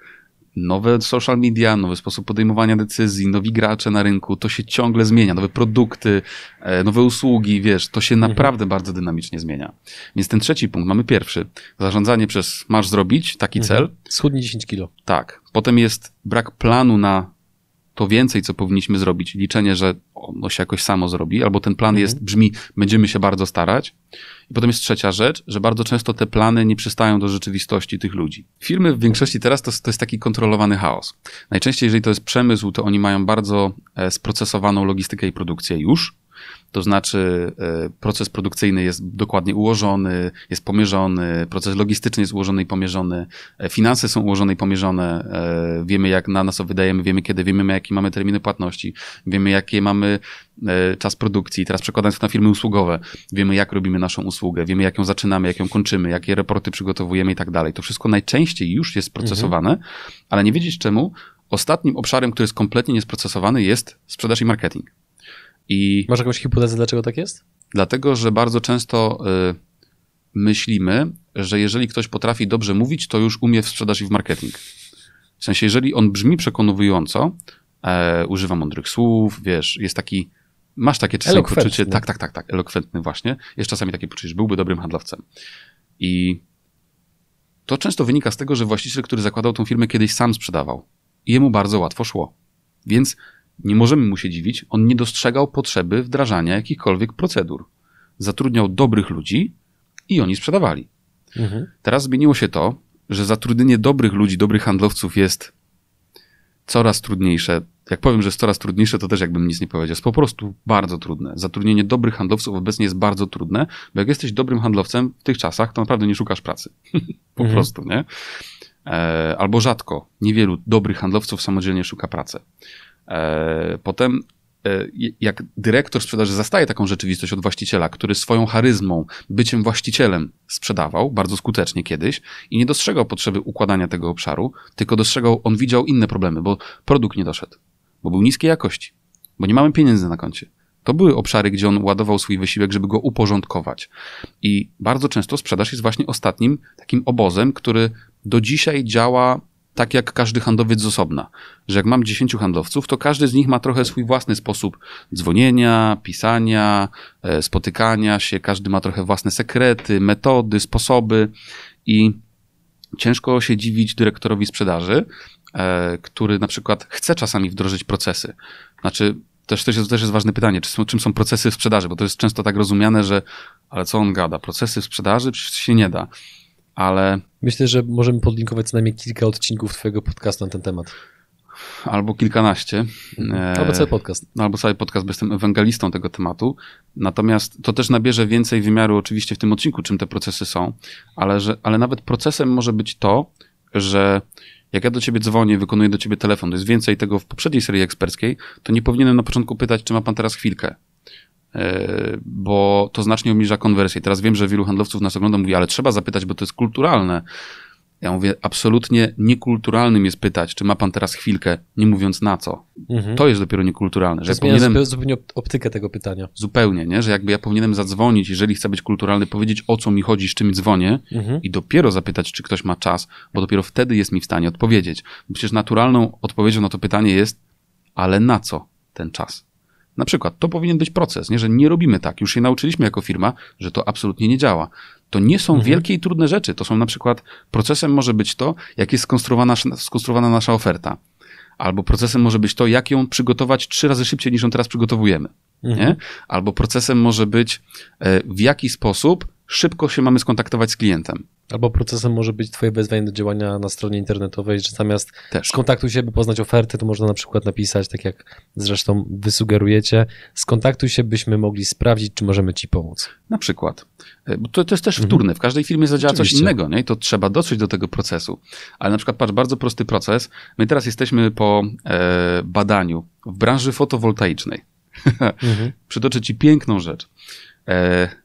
Nowe social media, nowy sposób podejmowania decyzji, nowi gracze na rynku, to się ciągle zmienia, nowe produkty, e, nowe usługi, wiesz, to się naprawdę bardzo dynamicznie zmienia. Więc ten trzeci punkt, mamy pierwszy. Zarządzanie przez masz zrobić taki cel. Schudnij 10 kilo. Tak. Potem jest brak planu na to więcej, co powinniśmy zrobić. Liczenie, że ono się jakoś samo zrobi, albo ten plan jest, brzmi, będziemy się bardzo starać. I potem jest trzecia rzecz, że bardzo często te plany nie przystają do rzeczywistości tych ludzi. Firmy w większości teraz to, to jest taki kontrolowany chaos. Najczęściej, jeżeli to jest przemysł, to oni mają bardzo e, sprocesowaną logistykę i produkcję już. To znaczy, e, proces produkcyjny jest dokładnie ułożony, jest pomierzony, proces logistyczny jest ułożony i pomierzony, e, finanse są ułożone i pomierzone, e, wiemy jak na nas wydajemy, wiemy kiedy, wiemy jakie mamy terminy płatności, wiemy jakie mamy czas produkcji. Teraz przekładając to na firmy usługowe, wiemy jak robimy naszą usługę, wiemy jak ją zaczynamy, jak ją kończymy, jakie raporty przygotowujemy i tak dalej. To wszystko najczęściej już jest procesowane, ale nie wiedzieć czemu. Ostatnim obszarem, który jest kompletnie niesprocesowany jest sprzedaż i marketing. I Masz jakąś hipotezę, dlaczego tak jest? Dlatego, że bardzo często y, myślimy, że jeżeli ktoś potrafi dobrze mówić, to już umie w sprzedaż i w marketing. W sensie, jeżeli on brzmi przekonująco, e, używa mądrych słów, wiesz, jest taki, masz takie czasami poczucie, tak, tak, tak, tak, elokwentny właśnie, jest czasami takie poczucie, że byłby dobrym handlowcem. I to często wynika z tego, że właściciel, który zakładał tą firmę, kiedyś sam sprzedawał. I jemu bardzo łatwo szło. Więc nie możemy mu się dziwić, on nie dostrzegał potrzeby wdrażania jakichkolwiek procedur. Zatrudniał dobrych ludzi i oni sprzedawali. Mhm. Teraz zmieniło się to, że zatrudnienie dobrych ludzi, dobrych handlowców jest coraz trudniejsze. Jak powiem, że jest coraz trudniejsze, to też jakbym nic nie powiedział. Jest po prostu bardzo trudne. Zatrudnienie dobrych handlowców obecnie jest bardzo trudne, bo jak jesteś dobrym handlowcem w tych czasach, to naprawdę nie szukasz pracy. po mhm. prostu, nie? E, albo rzadko. Niewielu dobrych handlowców samodzielnie szuka pracy. E, potem E, jak dyrektor sprzedaży zastaje taką rzeczywistość od właściciela, który swoją charyzmą, byciem właścicielem sprzedawał bardzo skutecznie kiedyś i nie dostrzegał potrzeby układania tego obszaru, tylko dostrzegał, on widział inne problemy, bo produkt nie doszedł, bo był niskiej jakości, bo nie mamy pieniędzy na koncie. To były obszary, gdzie on ładował swój wysiłek, żeby go uporządkować. I bardzo często sprzedaż jest właśnie ostatnim takim obozem, który do dzisiaj działa tak jak każdy handlowiec z osobna, że jak mam 10 handlowców, to każdy z nich ma trochę swój własny sposób dzwonienia, pisania, e, spotykania się, każdy ma trochę własne sekrety, metody, sposoby i ciężko się dziwić dyrektorowi sprzedaży, e, który na przykład chce czasami wdrożyć procesy. Znaczy, też, też, jest, też jest ważne pytanie, czy są, czym są procesy w sprzedaży, bo to jest często tak rozumiane, że ale co on gada, procesy w sprzedaży przecież się nie da ale... Myślę, że możemy podlinkować co najmniej kilka odcinków twojego podcastu na ten temat. Albo kilkanaście. Mhm. Albo cały podcast. Albo cały podcast, bo jestem ewangelistą tego tematu. Natomiast to też nabierze więcej wymiaru oczywiście w tym odcinku, czym te procesy są, ale, że, ale nawet procesem może być to, że jak ja do ciebie dzwonię, wykonuję do ciebie telefon, to jest więcej tego w poprzedniej serii eksperckiej, to nie powinienem na początku pytać, czy ma pan teraz chwilkę. Bo to znacznie obniża konwersję. Teraz wiem, że wielu handlowców nas ogląda, mówi, ale trzeba zapytać, bo to jest kulturalne. Ja mówię, absolutnie niekulturalnym jest pytać, czy ma pan teraz chwilkę, nie mówiąc na co. Mhm. To jest dopiero niekulturalne. Że ja powinienem, zupełnie optykę tego pytania. Zupełnie, nie? Że jakby ja powinienem zadzwonić, jeżeli chcę być kulturalny, powiedzieć o co mi chodzi, z czym dzwonię mhm. i dopiero zapytać, czy ktoś ma czas, bo dopiero wtedy jest mi w stanie odpowiedzieć. Przecież naturalną odpowiedzią na to pytanie jest, ale na co ten czas? Na przykład, to powinien być proces, nie? że nie robimy tak. Już się nauczyliśmy jako firma, że to absolutnie nie działa. To nie są mhm. wielkie i trudne rzeczy. To są na przykład, procesem może być to, jak jest skonstruowana, skonstruowana nasza oferta. Albo procesem może być to, jak ją przygotować trzy razy szybciej niż ją teraz przygotowujemy. Mhm. Nie? Albo procesem może być, e, w jaki sposób szybko się mamy skontaktować z klientem. Albo procesem może być twoje wezwanie do działania na stronie internetowej, że zamiast Też. skontaktuj się, by poznać ofertę, to można na przykład napisać, tak jak zresztą wy sugerujecie, skontaktuj się, byśmy mogli sprawdzić, czy możemy ci pomóc. Na przykład. E, to, to jest też mhm. wtórne. W każdej firmie zadziała Oczywiście. coś innego, nie? I to trzeba dotrzeć do tego procesu. Ale na przykład, patrz, bardzo prosty proces. My teraz jesteśmy po e, badaniu w branży fotowoltaicznej. Mhm. Przytoczę ci piękną rzecz. E,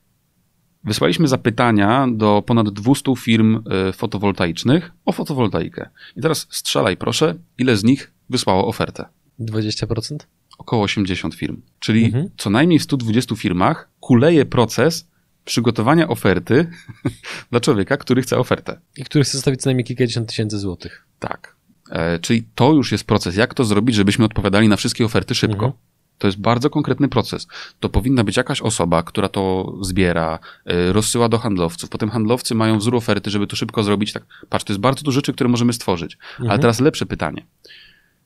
Wysłaliśmy zapytania do ponad 200 firm e, fotowoltaicznych o fotowoltaikę. I teraz strzelaj proszę, ile z nich wysłało ofertę? 20%? Około 80 firm. Czyli mhm. co najmniej w 120 firmach kuleje proces przygotowania oferty dla człowieka, który chce ofertę. I który chce zostawić co najmniej kilkadziesiąt tysięcy złotych. Tak. E, czyli to już jest proces. Jak to zrobić, żebyśmy odpowiadali na wszystkie oferty szybko? Mhm. To jest bardzo konkretny proces. To powinna być jakaś osoba, która to zbiera, y, rozsyła do handlowców. Potem handlowcy mają wzór oferty, żeby to szybko zrobić. Tak, patrz, to jest bardzo dużo rzeczy, które możemy stworzyć. Mhm. Ale teraz lepsze pytanie.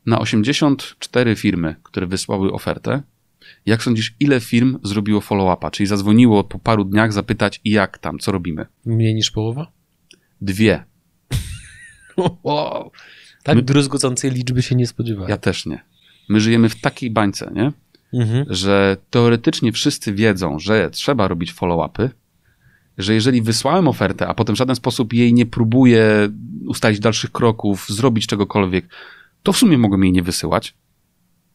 Na 84 firmy, które wysłały ofertę, jak sądzisz, ile firm zrobiło follow-upa? Czyli zadzwoniło po paru dniach zapytać, jak tam, co robimy? Mniej niż połowa? Dwie. wow. Tak My... druzgocącej liczby się nie spodziewałem. Ja też nie. My żyjemy w takiej bańce, nie? Mhm. Że teoretycznie wszyscy wiedzą, że trzeba robić follow-upy, że jeżeli wysłałem ofertę, a potem w żaden sposób jej nie próbuję ustalić dalszych kroków, zrobić czegokolwiek, to w sumie mogłem jej nie wysyłać,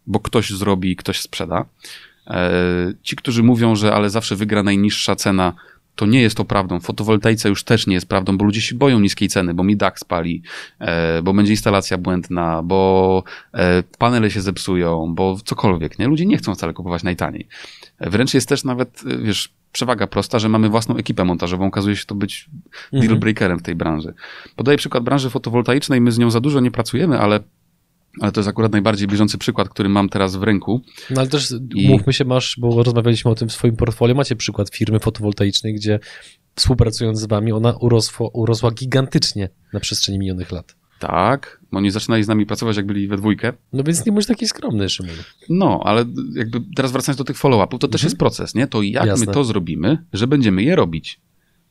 bo ktoś zrobi i ktoś sprzeda. E, ci, którzy mówią, że ale zawsze wygra najniższa cena, to nie jest to prawdą. Fotowoltaice już też nie jest prawdą, bo ludzie się boją niskiej ceny, bo mi dach spali, e, bo będzie instalacja błędna, bo e, panele się zepsują, bo cokolwiek, nie? Ludzie nie chcą wcale kupować najtaniej. E, wręcz jest też nawet, wiesz, przewaga prosta, że mamy własną ekipę montażową. Okazuje się to być mhm. deal breakerem w tej branży. Podaję przykład branży fotowoltaicznej. My z nią za dużo nie pracujemy, ale ale to jest akurat najbardziej bieżący przykład, który mam teraz w ręku. No ale też I... mówmy się, masz, bo rozmawialiśmy o tym w swoim portfolio, macie przykład firmy fotowoltaicznej, gdzie współpracując z wami, ona urosło, urosła gigantycznie na przestrzeni minionych lat. Tak, oni zaczynali z nami pracować, jak byli we dwójkę. No więc nie bądź taki skromny, Szymon. No, ale jakby teraz wracając do tych follow-upów, to też Mhm. jest proces, nie? To jak Jasne. my to zrobimy, że będziemy je robić?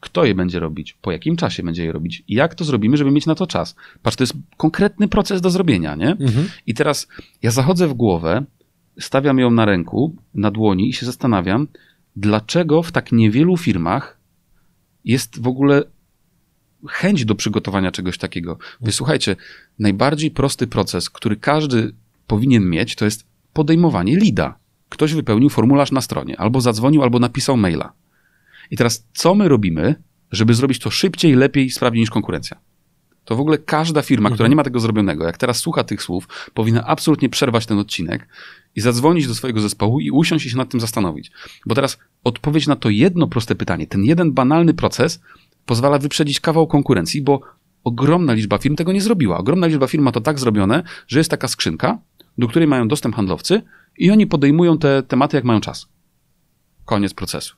Kto je będzie robić? Po jakim czasie będzie je robić? I jak to zrobimy, żeby mieć na to czas? Patrz, to jest konkretny proces do zrobienia, nie? Mhm. I teraz ja zachodzę w głowę, stawiam ją na ręku, na dłoni i się zastanawiam, dlaczego w tak niewielu firmach jest w ogóle chęć do przygotowania czegoś takiego. Wysłuchajcie, najbardziej prosty proces, który każdy powinien mieć, to jest podejmowanie lida. Ktoś wypełnił formularz na stronie, albo zadzwonił, albo napisał maila. I teraz co my robimy, żeby zrobić to szybciej, lepiej, sprawniej niż konkurencja? To w ogóle każda firma, która nie ma tego zrobionego, jak teraz słucha tych słów, powinna absolutnie przerwać ten odcinek i zadzwonić do swojego zespołu i usiąść i się nad tym zastanowić. Bo teraz odpowiedź na to jedno proste pytanie, ten jeden banalny proces pozwala wyprzedzić kawał konkurencji, bo ogromna liczba firm tego nie zrobiła. Ogromna liczba firm ma to tak zrobione, że jest taka skrzynka, do której mają dostęp handlowcy i oni podejmują te tematy, jak mają czas. Koniec procesu.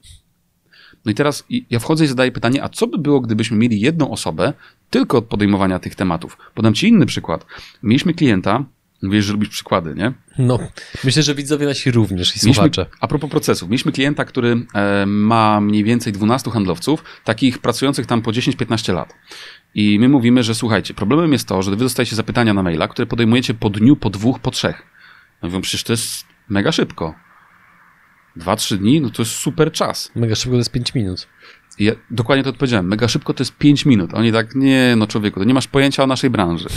No i teraz ja wchodzę i zadaję pytanie, a co by było, gdybyśmy mieli jedną osobę tylko od podejmowania tych tematów? Podam ci inny przykład. Mieliśmy klienta, wiesz, że lubisz przykłady, nie? No, myślę, że widzowie nasi również i Mieliśmy, słuchacze. a propos procesów, mieliśmy klienta, który e, ma mniej więcej 12 handlowców, takich pracujących tam po 10-15 lat. I my mówimy, że słuchajcie, problemem jest to, że wy dostajecie zapytania na maila, które podejmujecie po dniu, po dwóch, po trzech. No mówią, przecież to jest mega szybko. Dwa, trzy dni, no to jest super czas. Mega szybko to jest 5 minut. Ja dokładnie to odpowiedziałem. Mega szybko to jest 5 minut. Oni tak, nie, no człowieku, to nie masz pojęcia o naszej branży.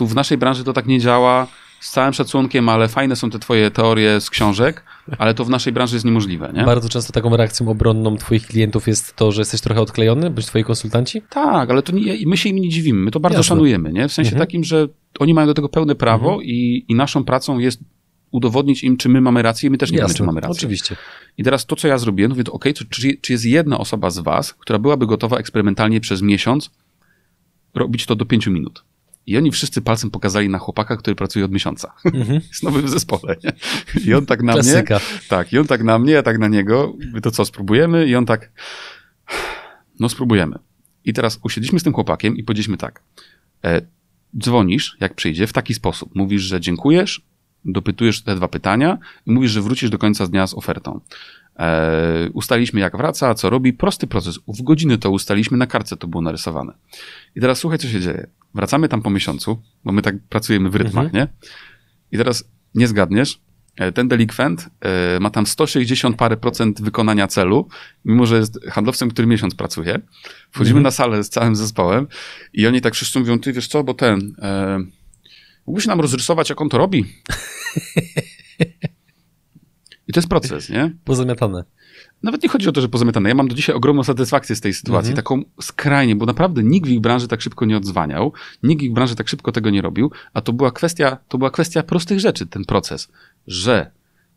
W naszej branży to tak nie działa. Z całym szacunkiem, ale fajne są te twoje teorie z książek, ale to w naszej branży jest niemożliwe, nie? Bardzo często taką reakcją obronną twoich klientów jest to, że jesteś trochę odklejony, bądź twoi konsultanci? Tak, ale to nie, my się im nie dziwimy. My to bardzo Jasne. szanujemy, nie? W sensie Mhm. takim, że oni mają do tego pełne prawo i, i naszą pracą jest udowodnić im, czy my mamy rację i my też nie wiemy, czy mamy rację. oczywiście. I teraz to, co ja zrobiłem, mówię, to to czy, czy jest jedna osoba z was, która byłaby gotowa eksperymentalnie przez miesiąc robić to do pięciu minut? I oni wszyscy palcem pokazali na chłopaka, który pracuje od miesiąca. Mhm. Jest nowy w zespole, nie? I on tak na mnie, Klasyka. tak, i on tak na mnie, ja tak na niego, Mówię, to co, spróbujemy? I on tak, no spróbujemy. I teraz usiedliśmy z tym chłopakiem i powiedzieliśmy tak, e, dzwonisz, jak przyjdzie, w taki sposób. Mówisz, że dziękujesz, dopytujesz te dwa pytania i mówisz, że wrócisz do końca dnia z ofertą. E, ustaliliśmy, jak wraca, co robi. Prosty proces. W godziny to ustaliśmy, na kartce to było narysowane. I teraz słuchaj, co się dzieje. Wracamy tam po miesiącu, bo my tak pracujemy w rytmach, nie? I teraz nie zgadniesz, e, ten delikwent e, ma tam 160 parę procent wykonania celu, mimo że jest handlowcem, który miesiąc pracuje. Wchodzimy na salę z całym zespołem i oni tak wszyscy mówią, ty wiesz co, bo ten... E, mógłbyś nam rozrysować, jak on to robi? I to jest proces, nie? Pozamiatane. Nawet nie chodzi o to, że pozamiatane. Ja mam do dzisiaj ogromną satysfakcję z tej sytuacji, Mhm. taką skrajnie, bo naprawdę nikt w ich branży tak szybko nie odzwaniał, nikt w ich branży tak szybko tego nie robił, a to była kwestia, to była kwestia prostych rzeczy, ten proces, że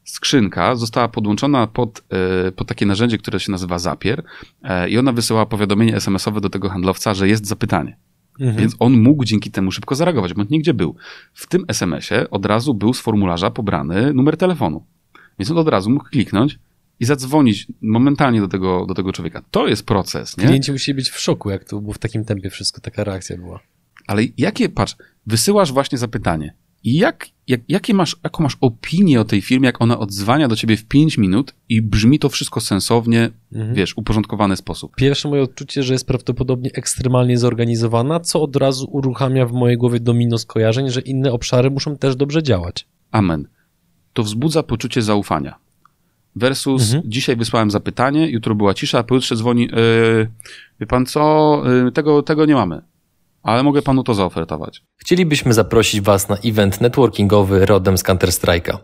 skrzynka została podłączona pod, e, pod takie narzędzie, które się nazywa Zapier e, i ona wysyłała powiadomienie SMS-owe do tego handlowca, że jest zapytanie. Mhm. Więc on mógł dzięki temu szybko zareagować, bo nigdzie był. W tym SMS-ie od razu był z formularza pobrany numer telefonu. Więc on od razu mógł kliknąć i zadzwonić momentalnie do tego, do tego człowieka. To jest proces, nie? Klienci musieli być w szoku, jak to było w takim tempie wszystko, taka reakcja była. Ale jakie, patrz, wysyłasz właśnie zapytanie. I jak, jak, jakie masz, jaką masz opinię o tej firmie, jak ona odzwania do ciebie w 5 minut i brzmi to wszystko sensownie, Mhm. wiesz, uporządkowany sposób. Pierwsze moje odczucie, że jest prawdopodobnie ekstremalnie zorganizowana, co od razu uruchamia w mojej głowie domino skojarzeń, że inne obszary muszą też dobrze działać. Amen. To wzbudza poczucie zaufania. Versus Mhm. dzisiaj wysłałem zapytanie, jutro była cisza, a pojutrze dzwoni, yy, wie pan co, yy, tego, tego nie mamy, ale mogę panu to zaofertować. Chcielibyśmy zaprosić Was na event networkingowy rodem z Counter-Strike'a.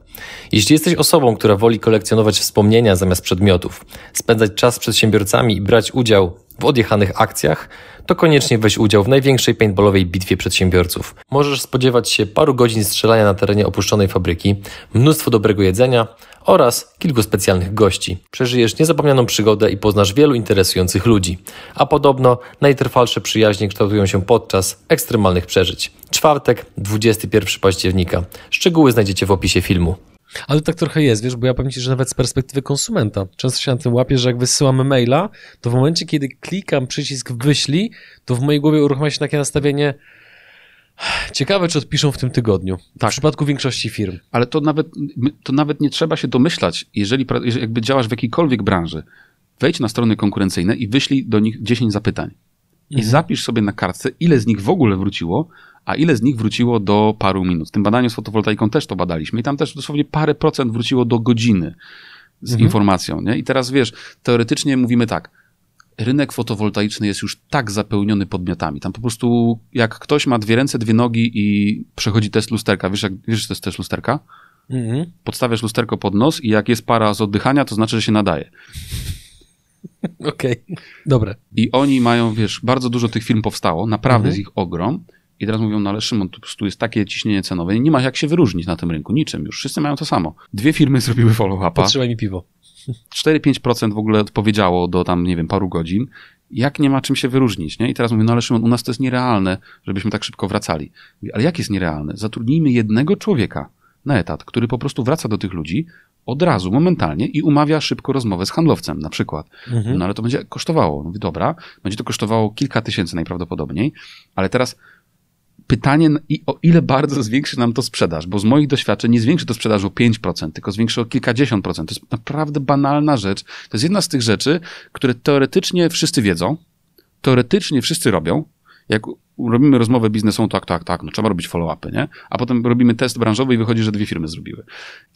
Jeśli jesteś osobą, która woli kolekcjonować wspomnienia zamiast przedmiotów, spędzać czas z przedsiębiorcami i brać udział w odjechanych akcjach, to koniecznie weź udział w największej paintballowej bitwie przedsiębiorców. Możesz spodziewać się paru godzin strzelania na terenie opuszczonej fabryki, mnóstwo dobrego jedzenia oraz kilku specjalnych gości. Przeżyjesz niezapomnianą przygodę i poznasz wielu interesujących ludzi. A podobno najtrwalsze przyjaźnie kształtują się podczas ekstremalnych przeżyć. Czwartek, 21 października. Szczegóły znajdziecie w opisie filmu. Ale tak trochę jest, wiesz, bo ja powiem ci, że nawet z perspektywy konsumenta, często się na tym łapię, że jak wysyłamy maila, to w momencie, kiedy klikam przycisk wyślij, to w mojej głowie uruchamia się takie nastawienie ciekawe, czy odpiszą w tym tygodniu. Tak. W przypadku większości firm. Ale to nawet, to nawet nie trzeba się domyślać, jeżeli, jeżeli jakby działasz w jakiejkolwiek branży, wejdź na strony konkurencyjne i wyślij do nich 10 zapytań. I mhm. zapisz sobie na kartce, ile z nich w ogóle wróciło, a ile z nich wróciło do paru minut. W tym badaniu z fotowoltaiką też to badaliśmy i tam też dosłownie parę procent wróciło do godziny z mhm. informacją. Nie? I teraz wiesz, teoretycznie mówimy tak, rynek fotowoltaiczny jest już tak zapełniony podmiotami. Tam po prostu, jak ktoś ma dwie ręce, dwie nogi i przechodzi test lusterka, wiesz, jak, wiesz, to jest test lusterka? Mhm. Podstawiasz lusterko pod nos i jak jest para z oddychania, to znaczy, że się nadaje. Okej, okay. dobre. I oni mają, wiesz, bardzo dużo tych firm powstało, naprawdę mhm. z ich ogrom. I teraz mówią, no ale Szymon, tu prostu jest takie ciśnienie cenowe, nie ma jak się wyróżnić na tym rynku, niczym już. Wszyscy mają to samo. Dwie firmy zrobiły follow-upa. Potrzymaj mi piwo. 4-5% w ogóle odpowiedziało do tam, nie wiem, paru godzin. Jak nie ma czym się wyróżnić, nie? I teraz mówię, no ale Szymon, u nas to jest nierealne, żebyśmy tak szybko wracali. Mówię, ale jak jest nierealne? Zatrudnijmy jednego człowieka na etat, który po prostu wraca do tych ludzi, od razu, momentalnie i umawia szybko rozmowę z handlowcem na przykład. Mhm. No ale to będzie kosztowało. Mówię, dobra, będzie to kosztowało kilka tysięcy najprawdopodobniej, ale teraz pytanie, o ile bardzo zwiększy nam to sprzedaż, bo z moich doświadczeń nie zwiększy to sprzedaż o 5%, tylko zwiększy o kilkadziesiąt procent. To jest naprawdę banalna rzecz. To jest jedna z tych rzeczy, które teoretycznie wszyscy wiedzą, teoretycznie wszyscy robią, jak robimy rozmowę biznesową, tak, tak, tak, no trzeba robić follow-upy, nie? A potem robimy test branżowy i wychodzi, że dwie firmy zrobiły.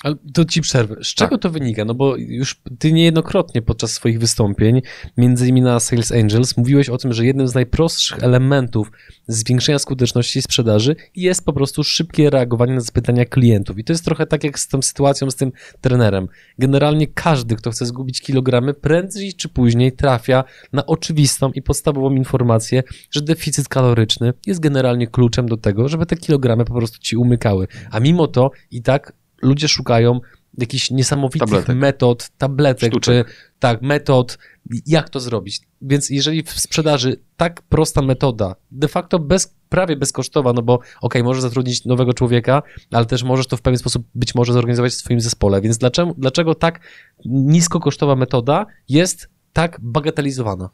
Ale to ci przerwę. Z czego tak. to wynika? No bo już ty niejednokrotnie podczas swoich wystąpień, między innymi na Sales Angels, mówiłeś o tym, że jednym z najprostszych elementów zwiększenia skuteczności sprzedaży jest po prostu szybkie reagowanie na zapytania klientów. I to jest trochę tak jak z tą sytuacją z tym trenerem. Generalnie każdy, kto chce zgubić kilogramy, prędzej czy później trafia na oczywistą i podstawową informację, że deficyt kaloryczny jest generalnie kluczem do tego, żeby te kilogramy po prostu ci umykały. A mimo to i tak ludzie szukają jakichś niesamowitych tabletek. metod, tabletek, Sztuczek. czy tak, metod, jak to zrobić. Więc jeżeli w sprzedaży tak prosta metoda, de facto bez, prawie bezkosztowa, no bo okej, okay, możesz zatrudnić nowego człowieka, ale też możesz to w pewien sposób być może zorganizować w swoim zespole. Więc dlaczego, dlaczego tak niskokosztowa metoda jest tak bagatelizowana?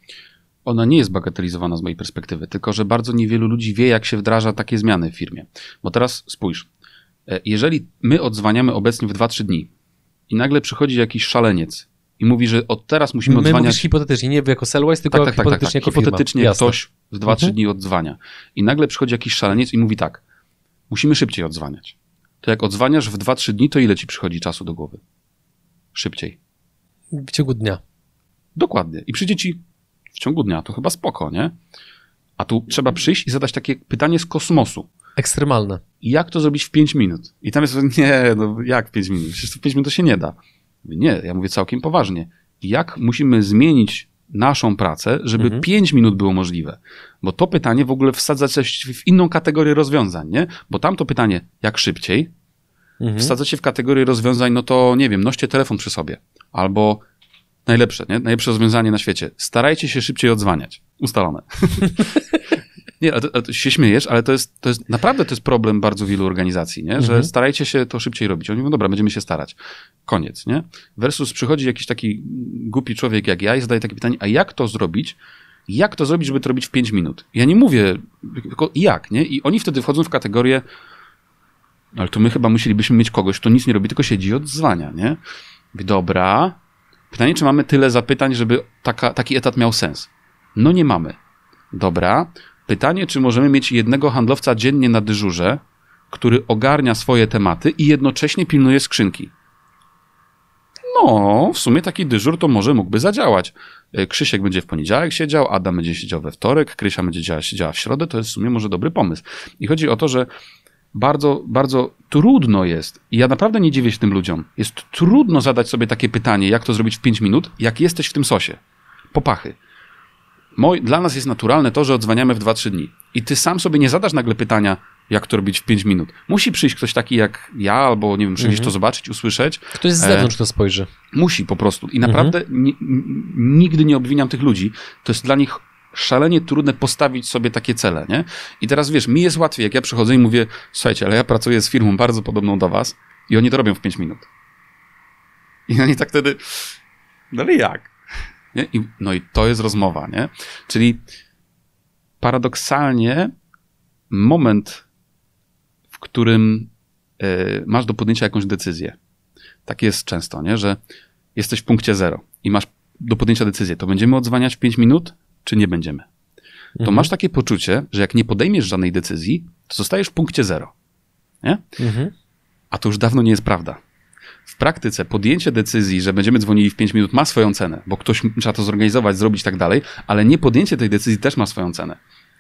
Ona nie jest bagatelizowana z mojej perspektywy, tylko że bardzo niewielu ludzi wie, jak się wdraża takie zmiany w firmie. Bo teraz spójrz, e, jeżeli my odzwaniamy obecnie w 2-3 dni i nagle przychodzi jakiś szaleniec i mówi, że od teraz musimy My odzwaniać... hipotetycznie, nie jako Sellwise, tylko tak, tak, hipotetycznie tak, tak, tak. Hipotetycznie ktoś w 2-3 mhm. dni odzwania. I nagle przychodzi jakiś szaleniec i mówi tak, musimy szybciej odzwaniać. To jak odzwaniasz w 2-3 dni, to ile ci przychodzi czasu do głowy? Szybciej. W ciągu dnia. Dokładnie. I przyjdzie ci w ciągu dnia, to chyba spoko, nie? A tu trzeba przyjść i zadać takie pytanie z kosmosu. Ekstremalne. Jak to zrobić w 5 minut? I tam jest, nie, no jak 5 minut? Przecież w 5 minut to się nie da. Nie, ja mówię całkiem poważnie. Jak musimy zmienić naszą pracę, żeby mhm. 5 minut było możliwe? Bo to pytanie w ogóle wsadza się w inną kategorię rozwiązań, nie? Bo tamto pytanie, jak szybciej, mhm. wsadza się w kategorię rozwiązań, no to nie wiem, noście telefon przy sobie. Albo najlepsze, nie? Najlepsze rozwiązanie na świecie. Starajcie się szybciej odzwaniać. Ustalone. Nie, ale to, to się śmiejesz, ale to jest, to jest naprawdę to jest problem bardzo wielu organizacji, nie? że mhm. starajcie się to szybciej robić. Oni mówią, dobra, będziemy się starać. Koniec, nie? Versus przychodzi jakiś taki głupi człowiek jak ja i zadaje takie pytanie, a jak to zrobić? Jak to zrobić, żeby to robić w 5 minut? Ja nie mówię, tylko jak, nie? I oni wtedy wchodzą w kategorię, ale to my chyba musielibyśmy mieć kogoś, kto nic nie robi, tylko siedzi i odzwania, nie? Dobra. Pytanie, czy mamy tyle zapytań, żeby taka, taki etat miał sens? No nie mamy. Dobra. Pytanie, czy możemy mieć jednego handlowca dziennie na dyżurze, który ogarnia swoje tematy i jednocześnie pilnuje skrzynki. No, w sumie taki dyżur to może mógłby zadziałać. E, Krzysiek będzie w poniedziałek siedział, Adam będzie siedział we wtorek, Krysia będzie siedziała, siedziała w środę, to jest w sumie może dobry pomysł. I chodzi o to, że bardzo, bardzo trudno jest, i ja naprawdę nie dziwię się tym ludziom, jest trudno zadać sobie takie pytanie, jak to zrobić w 5 minut, jak jesteś w tym sosie. Popachy. Moj, dla nas jest naturalne to, że odzwaniamy w 2-3 dni. I ty sam sobie nie zadasz nagle pytania, jak to robić w 5 minut. Musi przyjść ktoś taki jak ja, albo nie wiem, przyjść mhm. to zobaczyć, usłyszeć. Ktoś z zewnątrz e, to spojrzy. Musi po prostu. I naprawdę mhm. nigdy nie obwiniam tych ludzi. To jest dla nich szalenie trudne postawić sobie takie cele, nie? I teraz wiesz, mi jest łatwiej, jak ja przychodzę i mówię, słuchajcie, ale ja pracuję z firmą bardzo podobną do was I oni to robią w 5 minut. I oni tak wtedy, no ale jak? Nie? I, no i to jest rozmowa, nie? Czyli paradoksalnie moment, w którym y, masz do podjęcia jakąś decyzję. Tak jest często, nie? że jesteś w punkcie zero i masz do podjęcia decyzję. To będziemy odzwaniać w 5 minut, czy nie będziemy? To Mhm. masz takie poczucie, że jak nie podejmiesz żadnej decyzji, to zostajesz w punkcie zero. Nie? Mhm. A to już dawno nie jest prawda. W praktyce podjęcie decyzji, że będziemy dzwonili w 5 minut ma swoją cenę, bo ktoś trzeba to zorganizować, zrobić i tak dalej, ale nie podjęcie tej decyzji też ma swoją cenę.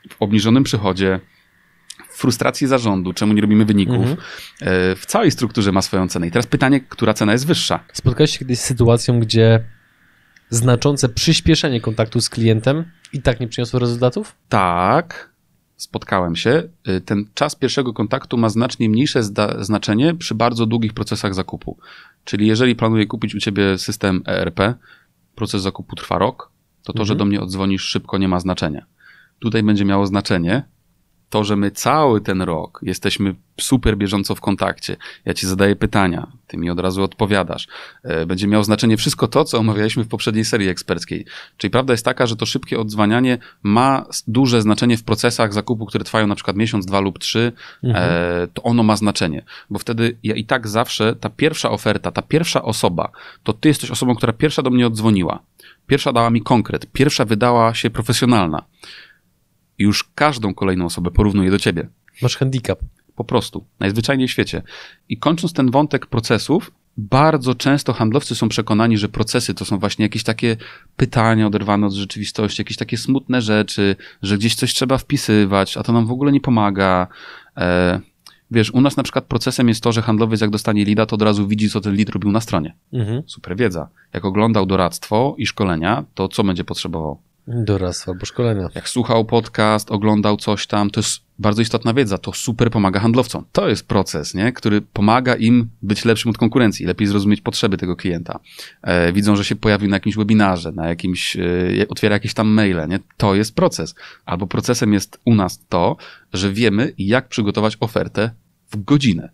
W obniżonym przychodzie, w frustracji zarządu, czemu nie robimy wyników, Mhm. e, w całej strukturze ma swoją cenę. I teraz pytanie, która cena jest wyższa? Spotkałeś się kiedyś z sytuacją, gdzie znaczące przyspieszenie kontaktu z klientem i tak nie przyniosło rezultatów? Tak, spotkałem się. Y, Ten czas pierwszego kontaktu ma znacznie mniejsze znaczenie przy bardzo długich procesach zakupu. Czyli jeżeli planuję kupić u ciebie system ERP, proces zakupu trwa rok, to to, że Mhm. do mnie odzwonisz szybko nie ma znaczenia. Tutaj będzie miało znaczenie to, że my cały ten rok jesteśmy super bieżąco w kontakcie. Ja ci zadaję pytania, ty mi od razu odpowiadasz. E, Będzie miało znaczenie wszystko to, co omawialiśmy w poprzedniej serii eksperckiej. Czyli prawda jest taka, że to szybkie odzwanianie ma duże znaczenie w procesach zakupu, które trwają na przykład miesiąc, dwa lub trzy. Mhm. E, to ono ma znaczenie, bo wtedy ja i tak zawsze ta pierwsza oferta, ta pierwsza osoba, to ty jesteś osobą, która pierwsza do mnie odzwoniła. Pierwsza dała mi konkret, pierwsza wydała się profesjonalna. I już każdą kolejną osobę porównuję do ciebie. Masz handicap. Po prostu. Najzwyczajniej w świecie. I kończąc ten wątek procesów, bardzo często handlowcy są przekonani, że procesy to są właśnie jakieś takie pytania oderwane od rzeczywistości, jakieś takie smutne rzeczy, że gdzieś coś trzeba wpisywać, a to nam w ogóle nie pomaga. E, wiesz, u nas na przykład procesem jest to, że handlowiec jak dostanie lida, to od razu widzi, co ten lead robił na stronie. Mhm. Super wiedza. Jak oglądał doradztwo i szkolenia, to co będzie potrzebował? Doradztwa albo szkolenia. Jak słuchał podcast, oglądał coś tam, to jest bardzo istotna wiedza. To super pomaga handlowcom. To jest proces, nie? który pomaga im być lepszym od konkurencji, lepiej zrozumieć potrzeby tego klienta. E, widzą, że się pojawił na jakimś webinarze, na jakimś, e, otwiera jakieś tam maile, nie? To jest proces. Albo procesem jest u nas to, że wiemy, jak przygotować ofertę w godzinę.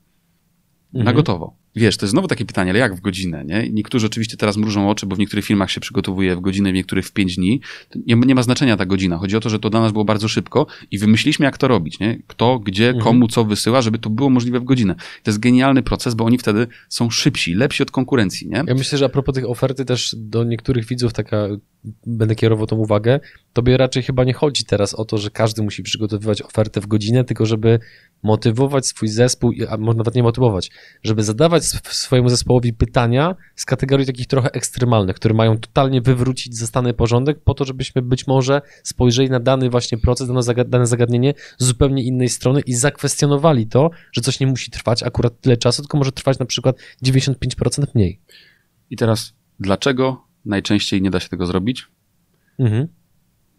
Na Mhm. gotowo. Wiesz, to jest znowu takie pytanie, ale jak w godzinę, nie? Niektórzy oczywiście teraz mrużą oczy, bo w niektórych filmach się przygotowuje w godzinę, w niektórych w pięć dni. Nie, nie ma znaczenia ta godzina. Chodzi o to, że to dla nas było bardzo szybko i wymyśliliśmy, jak to robić, nie? Kto, gdzie, Mhm. komu, co wysyła, żeby to było możliwe w godzinę. To jest genialny proces, bo oni wtedy są szybsi, lepsi od konkurencji, nie? Ja myślę, że a propos tych oferty też do niektórych widzów taka, będę kierował tą uwagę, tobie raczej chyba nie chodzi teraz o to, że każdy musi przygotowywać ofertę w godzinę, tylko żeby motywować swój zespół, a może nawet nie motywować, żeby zadawać swojemu zespołowi pytania z kategorii takich trochę ekstremalnych, które mają totalnie wywrócić zastany porządek po to, żebyśmy być może spojrzeli na dany właśnie proces, dane zagadnienie z zupełnie innej strony i zakwestionowali to, że coś nie musi trwać akurat tyle czasu, tylko może trwać na przykład 95% mniej. I teraz, dlaczego najczęściej nie da się tego zrobić? Mhm.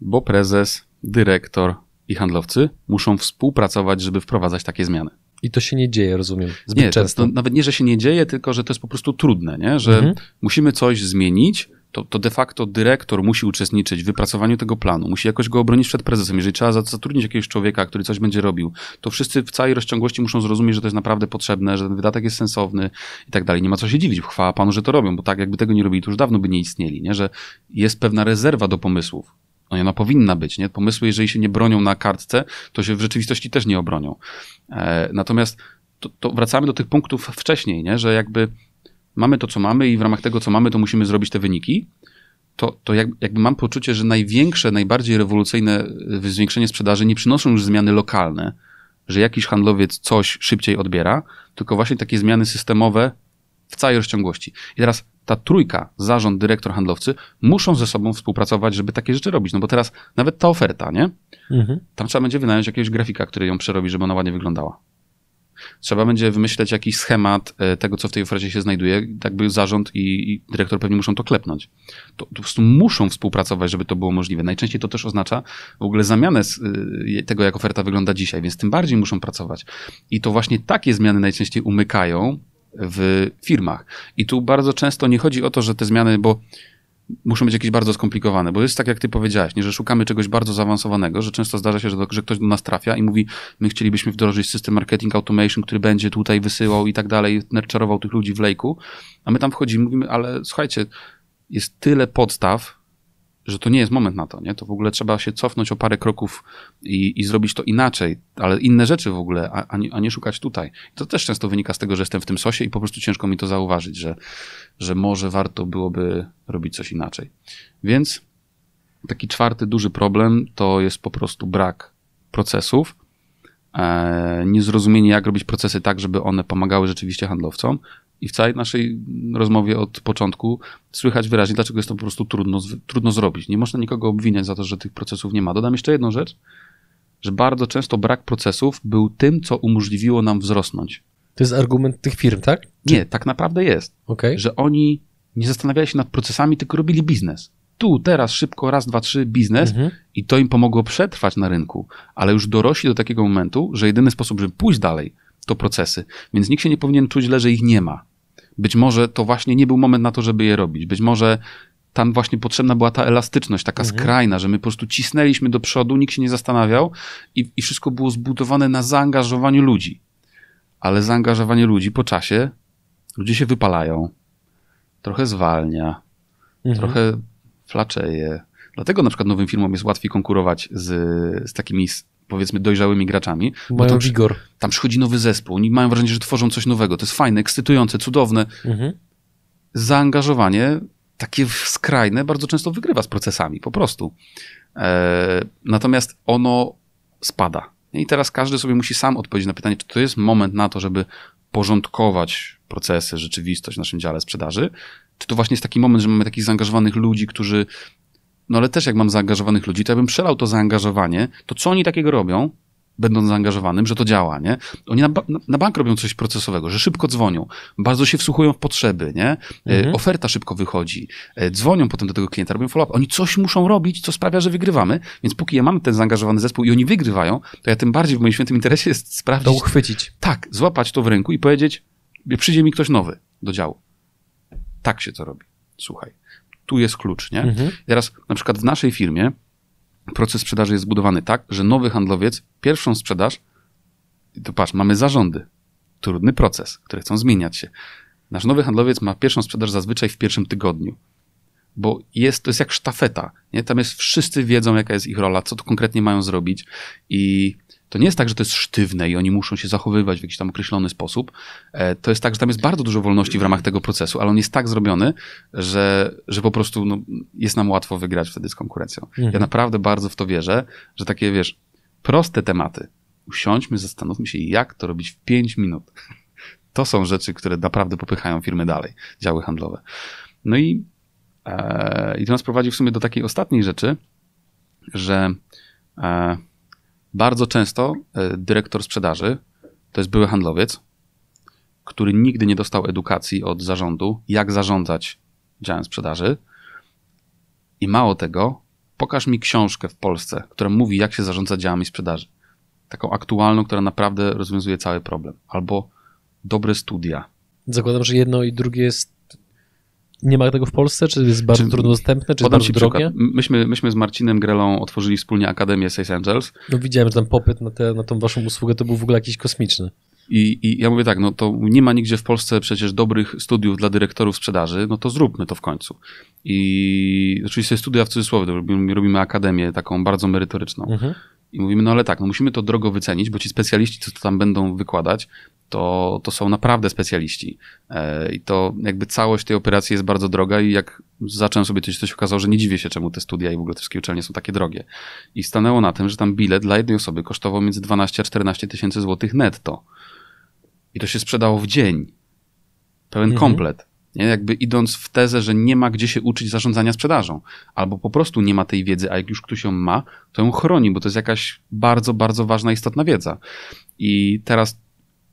Bo prezes, dyrektor i handlowcy muszą współpracować, żeby wprowadzać takie zmiany. I to się nie dzieje, rozumiem, zbyt Nie, to, często. to nawet nie, że się nie dzieje, tylko że to jest po prostu trudne, nie? że Mhm. musimy coś zmienić, to, to de facto dyrektor musi uczestniczyć w wypracowaniu tego planu, musi jakoś go obronić przed prezesem. Jeżeli trzeba za- zatrudnić jakiegoś człowieka, który coś będzie robił, to wszyscy w całej rozciągłości muszą zrozumieć, że to jest naprawdę potrzebne, że ten wydatek jest sensowny i tak dalej. Nie ma co się dziwić. Chwała Panu, że to robią, bo tak jakby tego nie robili, to już dawno by nie istnieli, nie? że jest pewna rezerwa do pomysłów. No i ona powinna być, nie? Pomysły, jeżeli się nie bronią na kartce, to się w rzeczywistości też nie obronią. E, natomiast to, to wracamy do tych punktów wcześniej, nie? że jakby mamy to, co mamy i w ramach tego, co mamy, to musimy zrobić te wyniki, to, to jak, jakby mam poczucie, że największe, najbardziej rewolucyjne y, zwiększenie sprzedaży nie przynoszą już zmiany lokalne, że jakiś handlowiec coś szybciej odbiera, tylko właśnie takie zmiany systemowe w całej rozciągłości. I teraz ta trójka, zarząd, dyrektor, handlowcy, muszą ze sobą współpracować, żeby takie rzeczy robić. No bo teraz nawet ta oferta, nie? Mhm. Tam trzeba będzie wynająć jakiegoś grafika, który ją przerobi, żeby ona ładnie wyglądała. Trzeba będzie wymyśleć jakiś schemat e, tego, co w tej ofercie się znajduje. Tak by zarząd i, i dyrektor pewnie muszą to klepnąć. To, to po prostu muszą współpracować, żeby to było możliwe. Najczęściej to też oznacza w ogóle zamianę z, y, tego, jak oferta wygląda dzisiaj, więc tym bardziej muszą pracować. I to właśnie takie zmiany najczęściej umykają w firmach. I tu bardzo często nie chodzi o to, że te zmiany, bo muszą być jakieś bardzo skomplikowane, bo jest tak, jak ty powiedziałeś, nie, że szukamy czegoś bardzo zaawansowanego, że często zdarza się, że, że ktoś do nas trafia i mówi, my chcielibyśmy wdrożyć system marketing automation, który będzie tutaj wysyłał i tak dalej, nurturował tych ludzi w lejku, a my tam wchodzimy, mówimy, ale słuchajcie, jest tyle podstaw, że to nie jest moment na to, nie? To w ogóle trzeba się cofnąć o parę kroków i, i zrobić to inaczej, ale inne rzeczy w ogóle, a, a, nie, a nie szukać tutaj. I to też często wynika z tego, że jestem w tym sosie i po prostu ciężko mi to zauważyć, że, że może warto byłoby robić coś inaczej. Więc taki czwarty duży problem to jest po prostu brak procesów, e, niezrozumienie, jak robić procesy tak, żeby one pomagały rzeczywiście handlowcom, i w całej naszej rozmowie od początku słychać wyraźnie, dlaczego jest to po prostu trudno, trudno zrobić. Nie można nikogo obwiniać za to, że tych procesów nie ma. Dodam jeszcze jedną rzecz, że bardzo często brak procesów był tym, co umożliwiło nam wzrosnąć. To jest argument tych firm, tak? Nie, tak naprawdę jest. Okay. Że oni nie zastanawiali się nad procesami, tylko robili biznes. Tu, teraz, szybko, raz, dwa, trzy, biznes mhm. i to im pomogło przetrwać na rynku, ale już dorośli do takiego momentu, że jedyny sposób, żeby pójść dalej, to procesy. Więc nikt się nie powinien czuć źle, że ich nie ma. Być może to właśnie nie był moment na to, żeby je robić. Być może tam właśnie potrzebna była ta elastyczność, taka mhm. skrajna, że my po prostu cisnęliśmy do przodu, nikt się nie zastanawiał i, i wszystko było zbudowane na zaangażowaniu ludzi. Ale zaangażowanie ludzi po czasie, ludzie się wypalają, trochę zwalnia, mhm. trochę flaczeje. Dlatego na przykład nowym firmom jest łatwiej konkurować z, z takimi powiedzmy dojrzałymi graczami. Mają tam, wigor. Tam przychodzi nowy zespół, oni mają wrażenie, że tworzą coś nowego. To jest fajne, ekscytujące, cudowne. Mhm. Zaangażowanie takie skrajne bardzo często wygrywa z procesami, po prostu. E, natomiast ono spada. I teraz każdy sobie musi sam odpowiedzieć na pytanie, czy to jest moment na to, żeby porządkować procesy, rzeczywistość w naszym dziale sprzedaży, czy to właśnie jest taki moment, że mamy takich zaangażowanych ludzi, którzy no ale też jak mam zaangażowanych ludzi, to ja bym przelał to zaangażowanie, to co oni takiego robią, będąc zaangażowanym, że to działa, nie? Oni na, na, bank robią coś procesowego, że szybko dzwonią, bardzo się wsłuchują w potrzeby, nie? E, mhm. Oferta szybko wychodzi, e, dzwonią potem do tego klienta, robią follow-up. Oni coś muszą robić, co sprawia, że wygrywamy, więc póki ja mam ten zaangażowany zespół i oni wygrywają, to ja tym bardziej w moim świętym interesie jest sprawdzić... To uchwycić. Tak, złapać to w ręku i powiedzieć, przyjdzie mi ktoś nowy do działu. Tak się to robi. Słuchaj tu jest klucz, nie? Mhm. Teraz na przykład w naszej firmie proces sprzedaży jest zbudowany tak, że nowy handlowiec pierwszą sprzedaż, to patrz, mamy zarządy, trudny proces, które chcą zmieniać się. Nasz nowy handlowiec ma pierwszą sprzedaż zazwyczaj w pierwszym tygodniu, bo jest, to jest jak sztafeta, nie? Tam jest, wszyscy wiedzą, jaka jest ich rola, co to konkretnie mają zrobić i to nie jest tak, że to jest sztywne i oni muszą się zachowywać w jakiś tam określony sposób. E, to jest tak, że tam jest bardzo dużo wolności w ramach tego procesu, ale on jest tak zrobiony, że, że po prostu no, jest nam łatwo wygrać wtedy z konkurencją. Mhm. Ja naprawdę bardzo w to wierzę, że takie, wiesz, proste tematy, usiądźmy, zastanówmy się, jak to robić w 5 minut. To są rzeczy, które naprawdę popychają firmy dalej, działy handlowe. No i, e, i to nas prowadzi w sumie do takiej ostatniej rzeczy, że e, bardzo często e, dyrektor sprzedaży to jest były handlowiec, który nigdy nie dostał edukacji od zarządu, jak zarządzać działem sprzedaży. I mało tego, pokaż mi książkę w Polsce, która mówi, jak się zarządza działami sprzedaży. Taką aktualną, która naprawdę rozwiązuje cały problem. Albo dobre studia. Zakładam, że jedno i drugie jest nie ma tego w Polsce? Czy jest bardzo czy, trudno dostępne? Czy jest bardzo drogie? Myśmy, myśmy z Marcinem Grelą otworzyli wspólnie Akademię Sales Angels. No widziałem, że tam popyt na, te, na tą waszą usługę to był w ogóle jakiś kosmiczny. I, I ja mówię tak, no to nie ma nigdzie w Polsce przecież dobrych studiów dla dyrektorów sprzedaży, no to zróbmy to w końcu. I oczywiście studia w cudzysłowie, robimy, robimy akademię taką bardzo merytoryczną. Mhm. I mówimy, no ale tak, no musimy to drogo wycenić, bo ci specjaliści, co to tam będą wykładać, to, to są naprawdę specjaliści. E, I to jakby całość tej operacji jest bardzo droga i jak zacząłem sobie coś, coś okazało, że nie dziwię się, czemu te studia i w ogóle te wszystkie uczelnie są takie drogie. I stanęło na tym, że tam bilet dla jednej osoby kosztował między 12 a 14 tysięcy złotych netto. I to się sprzedało w dzień. Pełen mhm. komplet. Nie? Jakby idąc w tezę, że nie ma gdzie się uczyć zarządzania sprzedażą, albo po prostu nie ma tej wiedzy, a jak już ktoś ją ma, to ją chroni, bo to jest jakaś bardzo, bardzo ważna, istotna wiedza. I teraz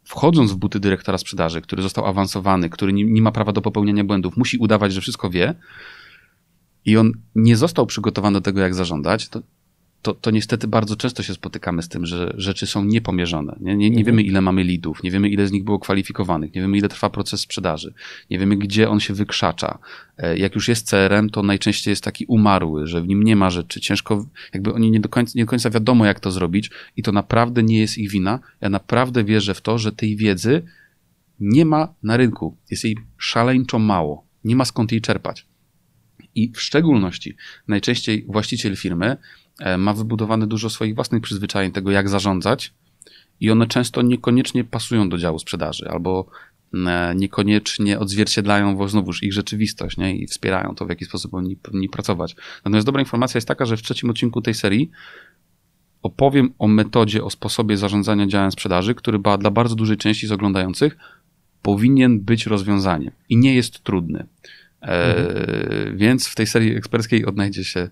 wchodząc w buty dyrektora sprzedaży, który został awansowany, który nie, nie ma prawa do popełniania błędów, musi udawać, że wszystko wie i on nie został przygotowany do tego, jak zarządzać, to, to, to niestety bardzo często się spotykamy z tym, że rzeczy są niepomierzone. Nie, nie, nie Mhm. wiemy, ile mamy lidów, nie wiemy, ile z nich było kwalifikowanych, nie wiemy, ile trwa proces sprzedaży, nie wiemy, gdzie on się wykrzacza. E, Jak już jest CRM, to najczęściej jest taki umarły, że w nim nie ma rzeczy. Ciężko, jakby oni nie do końca, nie do końca wiadomo, jak to zrobić i to naprawdę nie jest ich wina. Ja naprawdę wierzę w to, że tej wiedzy nie ma na rynku. Jest jej szaleńczo mało. Nie ma skąd jej czerpać. I w szczególności najczęściej właściciel firmy ma wybudowane dużo swoich własnych przyzwyczajeń tego, jak zarządzać, i one często niekoniecznie pasują do działu sprzedaży, albo e, niekoniecznie odzwierciedlają znowuż ich rzeczywistość nie? i wspierają to, w jaki sposób oni powinni pracować. Natomiast dobra informacja jest taka, że w trzecim odcinku tej serii opowiem o metodzie, o sposobie zarządzania działem sprzedaży, który dla bardzo dużej części z oglądających powinien być rozwiązaniem i nie jest trudny. E, Więc w tej serii eksperckiej odnajdzie się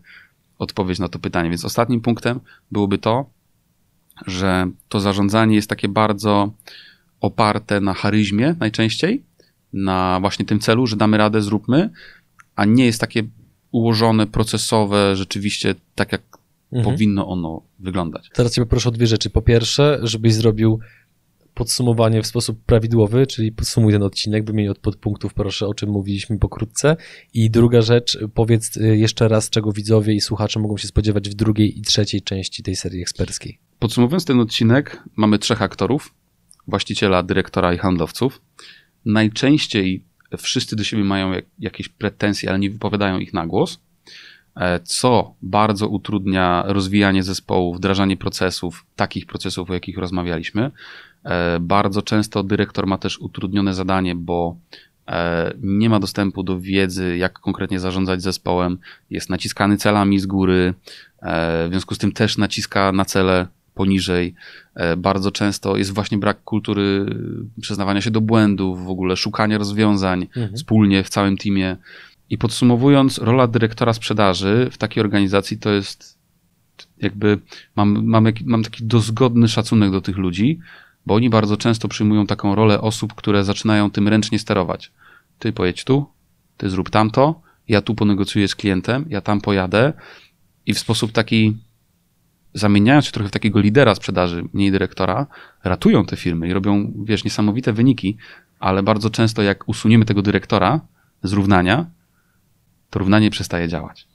odpowiedź na to pytanie. Więc ostatnim punktem byłoby to, że to zarządzanie jest takie bardzo oparte na charyzmie najczęściej, na właśnie tym celu, że damy radę, zróbmy, a nie jest takie ułożone, procesowe, rzeczywiście tak jak Mhm. powinno ono wyglądać. Teraz Cię poproszę o dwie rzeczy. Po pierwsze, żebyś zrobił podsumowanie w sposób prawidłowy, czyli podsumuj ten odcinek, wymień od podpunktów, proszę, o czym mówiliśmy pokrótce. I druga rzecz, powiedz y, jeszcze raz, czego widzowie i słuchacze mogą się spodziewać w drugiej i trzeciej części tej serii eksperckiej. Podsumowując ten odcinek, mamy trzech aktorów: właściciela, dyrektora i handlowców. Najczęściej wszyscy do siebie mają jak, jakieś pretensje, ale nie wypowiadają ich na głos, e, co bardzo utrudnia rozwijanie zespołu, wdrażanie procesów, takich procesów, o jakich rozmawialiśmy. E, Bardzo często dyrektor ma też utrudnione zadanie, bo e, nie ma dostępu do wiedzy, jak konkretnie zarządzać zespołem, jest naciskany celami z góry, e, w związku z tym też naciska na cele poniżej. Bardzo często jest właśnie brak kultury przyznawania się do błędów, w ogóle szukania rozwiązań Mhm. wspólnie w całym teamie. I podsumowując, rola dyrektora sprzedaży w takiej organizacji to jest jakby mam, mam, mam taki dozgodny szacunek do tych ludzi, bo oni bardzo często przyjmują taką rolę osób, które zaczynają tym ręcznie sterować. Ty pojedź tu, ty zrób tamto, ja tu ponegocjuję z klientem, ja tam pojadę i w sposób taki zamieniając się trochę w takiego lidera sprzedaży, mniej dyrektora, ratują te firmy i robią, wiesz, niesamowite wyniki, ale bardzo często jak usuniemy tego dyrektora z równania, to równanie przestaje działać.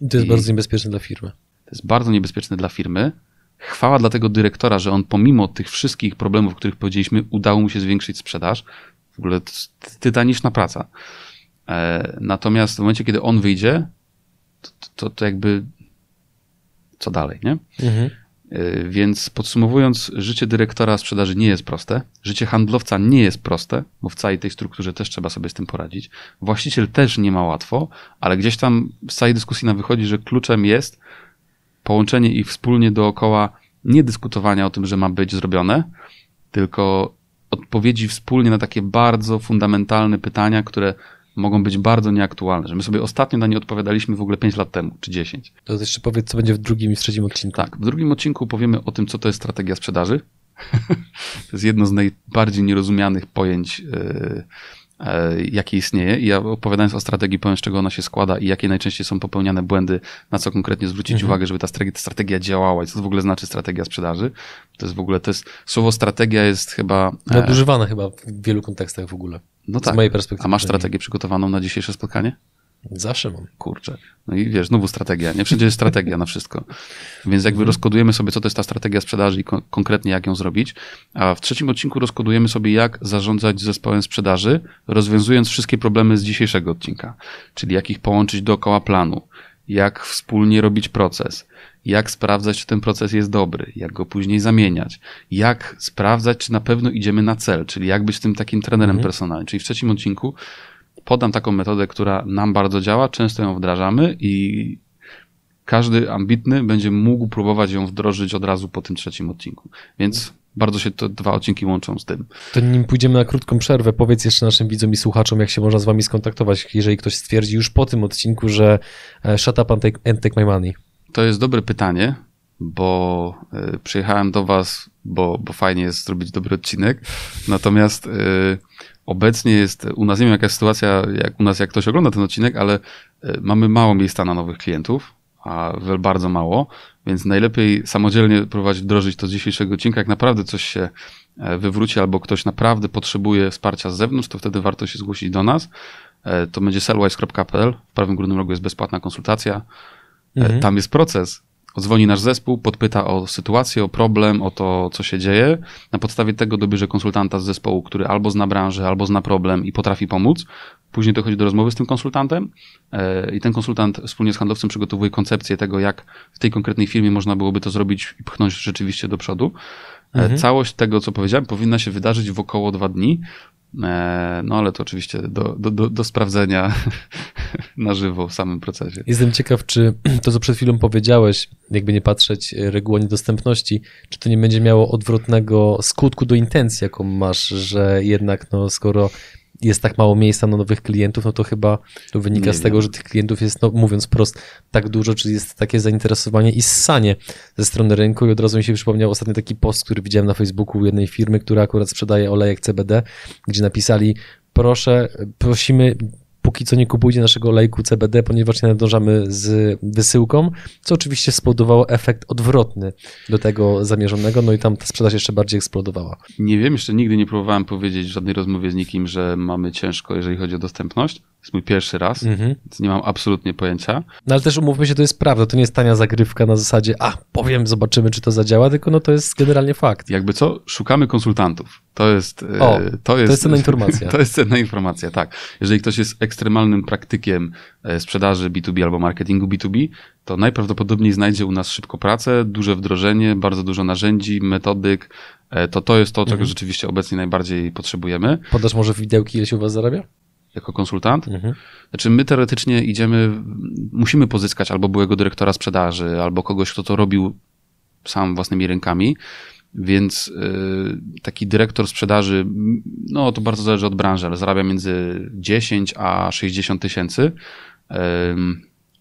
I to jest I- bardzo niebezpieczne dla firmy. To jest bardzo niebezpieczne dla firmy. Chwała dla tego dyrektora, że on pomimo tych wszystkich problemów, o których powiedzieliśmy, udało mu się zwiększyć sprzedaż. W ogóle to jest tytaniczna praca. E, natomiast w momencie, kiedy on wyjdzie, to, to, to jakby co dalej, nie? Mhm. E, Więc podsumowując, życie dyrektora sprzedaży nie jest proste. Życie handlowca nie jest proste, bo w całej tej strukturze też trzeba sobie z tym poradzić. Właściciel też nie ma łatwo, ale gdzieś tam z całej dyskusji nam wychodzi, że kluczem jest połączenie ich wspólnie dookoła nie dyskutowania o tym, że ma być zrobione, tylko odpowiedzi wspólnie na takie bardzo fundamentalne pytania, które mogą być bardzo nieaktualne. Że my sobie ostatnio na nie odpowiadaliśmy w ogóle 5 lat temu, czy 10. To jeszcze powiedz, co będzie w drugim i w trzecim odcinku. Tak, w drugim odcinku powiemy o tym, co to jest strategia sprzedaży. to jest jedno z najbardziej nierozumianych pojęć, yy, jakie istnieje. I ja opowiadając o strategii, powiem, z czego ona się składa i jakie najczęściej są popełniane błędy, na co konkretnie zwrócić Mhm. uwagę, żeby ta strategia, działała i co to w ogóle znaczy strategia sprzedaży. To jest w ogóle, to jest, słowo strategia jest chyba... e, Nadużywane chyba w wielu kontekstach w ogóle. no Z tak. mojej perspektywy. A masz strategię przygotowaną na dzisiejsze spotkanie? Zawsze mam. Kurczę. No i wiesz, znowu strategia. Nie wszędzie jest strategia na wszystko. Więc jakby Mhm. rozkodujemy sobie, co to jest ta strategia sprzedaży i ko- konkretnie jak ją zrobić. A w trzecim odcinku rozkodujemy sobie, jak zarządzać zespołem sprzedaży, rozwiązując wszystkie problemy z dzisiejszego odcinka. Czyli jak ich połączyć dookoła planu, jak wspólnie robić proces, jak sprawdzać, czy ten proces jest dobry, jak go później zamieniać, jak sprawdzać, czy na pewno idziemy na cel, czyli jak być tym takim trenerem Mhm. personalnym. Czyli w trzecim odcinku podam taką metodę, która nam bardzo działa, często ją wdrażamy i każdy ambitny będzie mógł próbować ją wdrożyć od razu po tym trzecim odcinku. Więc bardzo się te dwa odcinki łączą z tym. To nim pójdziemy na krótką przerwę, powiedz jeszcze naszym widzom i słuchaczom, jak się można z wami skontaktować, jeżeli ktoś stwierdzi już po tym odcinku, że e, shut up and take, and take my money. To jest dobre pytanie, bo y, przyjechałem do Was, bo, bo fajnie jest zrobić dobry odcinek. Natomiast y, obecnie jest u nas, nie wiem jaka jest sytuacja, jak u nas, jak ktoś ogląda ten odcinek, ale y, mamy mało miejsca na nowych klientów. a bardzo mało, więc najlepiej samodzielnie próbować wdrożyć to z dzisiejszego odcinka. Jak naprawdę coś się e, wywróci albo ktoś naprawdę potrzebuje wsparcia z zewnątrz, to wtedy warto się zgłosić do nas. E, to będzie sellwise.pl. W prawym górnym rogu jest bezpłatna konsultacja. E, Mhm. Tam jest proces. Odzwoni nasz zespół, podpyta o sytuację, o problem, o to, co się dzieje. Na podstawie tego dobierze konsultanta z zespołu, który albo zna branżę, albo zna problem i potrafi pomóc. Później dochodzi do rozmowy z tym konsultantem e, i ten konsultant wspólnie z handlowcem przygotowuje koncepcję tego, jak w tej konkretnej firmie można byłoby to zrobić i pchnąć rzeczywiście do przodu. E, Mhm. Całość tego, co powiedziałem, powinna się wydarzyć w około dwa dni. E, No ale to oczywiście do, do, do, do sprawdzenia na żywo w samym procesie. Jestem ciekaw, czy to, co przed chwilą powiedziałeś, jakby nie patrzeć e, reguła niedostępności, czy to nie będzie miało odwrotnego skutku do intencji, jaką masz, że jednak, no, skoro jest tak mało miejsca na nowych klientów, no to chyba to wynika Nie z wiem. tego, że tych klientów jest, no, mówiąc prost, tak dużo, czy jest takie zainteresowanie i ssanie ze strony rynku. I od razu mi się przypomniał ostatnio taki post, który widziałem na Facebooku jednej firmy, która akurat sprzedaje olejek CBD, gdzie napisali, proszę, prosimy póki co nie kupujcie naszego olejku CBD, ponieważ nie nadążamy z wysyłką, co oczywiście spowodowało efekt odwrotny do tego zamierzonego, no i tam ta sprzedaż jeszcze bardziej eksplodowała. Nie wiem, jeszcze nigdy nie próbowałem powiedzieć w żadnej rozmowie z nikim, że mamy ciężko, jeżeli chodzi o dostępność. To jest mój pierwszy raz, Mhm. więc nie mam absolutnie pojęcia. No ale też umówmy się, to jest prawda, to nie jest tania zagrywka na zasadzie, a powiem, zobaczymy, czy to zadziała, tylko no to jest generalnie fakt. Jakby co, szukamy konsultantów. To jest, e, O, to jest, jest cenna informacja. To jest cenna informacja, tak. Jeżeli ktoś jest ekstremalnym praktykiem e, sprzedaży B2B albo marketingu B2B, to najprawdopodobniej znajdzie u nas szybko pracę, duże wdrożenie, bardzo dużo narzędzi, metodyk. E, To to jest to, czego Mhm. rzeczywiście obecnie najbardziej potrzebujemy Podasz może widełki, ile się u was zarabia? Jako konsultant. Mhm. Znaczy, my teoretycznie idziemy, musimy pozyskać albo byłego dyrektora sprzedaży, albo kogoś, kto to robił sam własnymi rękami. Więc y, taki dyrektor sprzedaży, no to bardzo zależy od branży, ale zarabia między 10 a 60 tysięcy.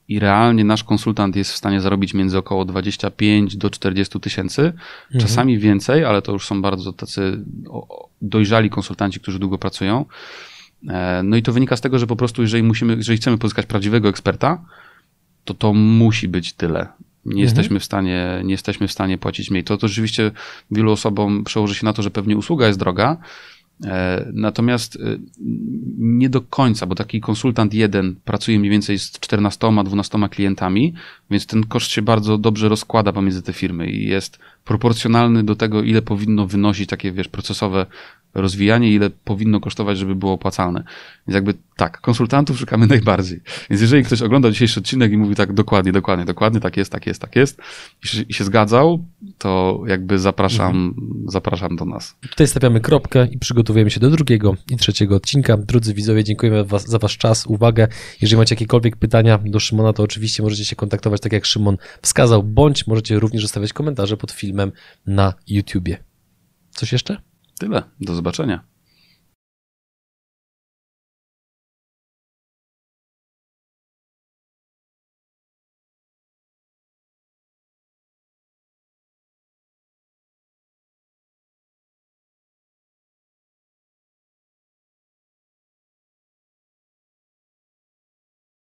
I realnie nasz konsultant jest w stanie zarobić między około 25 do 40 tysięcy. Czasami więcej, ale to już są bardzo tacy dojrzali konsultanci, którzy długo pracują. E, No i to wynika z tego, że po prostu jeżeli musimy, jeżeli chcemy pozyskać prawdziwego eksperta, to to musi być tyle. Nie jesteśmy w stanie, nie jesteśmy w stanie płacić mniej. To, to rzeczywiście wielu osobom przełoży się na to, że pewnie usługa jest droga, e, natomiast e, nie do końca, bo taki konsultant jeden pracuje mniej więcej z 14-12 klientami, więc ten koszt się bardzo dobrze rozkłada pomiędzy te firmy i jest proporcjonalny do tego, ile powinno wynosić takie, wiesz, procesowe rozwijanie, ile powinno kosztować, żeby było opłacalne. Więc jakby tak, konsultantów szukamy najbardziej. Więc jeżeli ktoś oglądał dzisiejszy odcinek i mówi tak dokładnie, dokładnie, dokładnie, tak jest, tak jest, tak jest i się, i się zgadzał, to jakby zapraszam, zapraszam do nas. Tutaj stawiamy kropkę i przygotowujemy się do drugiego i trzeciego odcinka. Drodzy widzowie, dziękujemy was, za wasz czas, uwagę. Jeżeli macie jakiekolwiek pytania do Szymona, to oczywiście możecie się kontaktować tak jak Szymon wskazał, bądź możecie również zostawiać komentarze pod filmem na YouTubie. Coś jeszcze? Tyle. Do zobaczenia.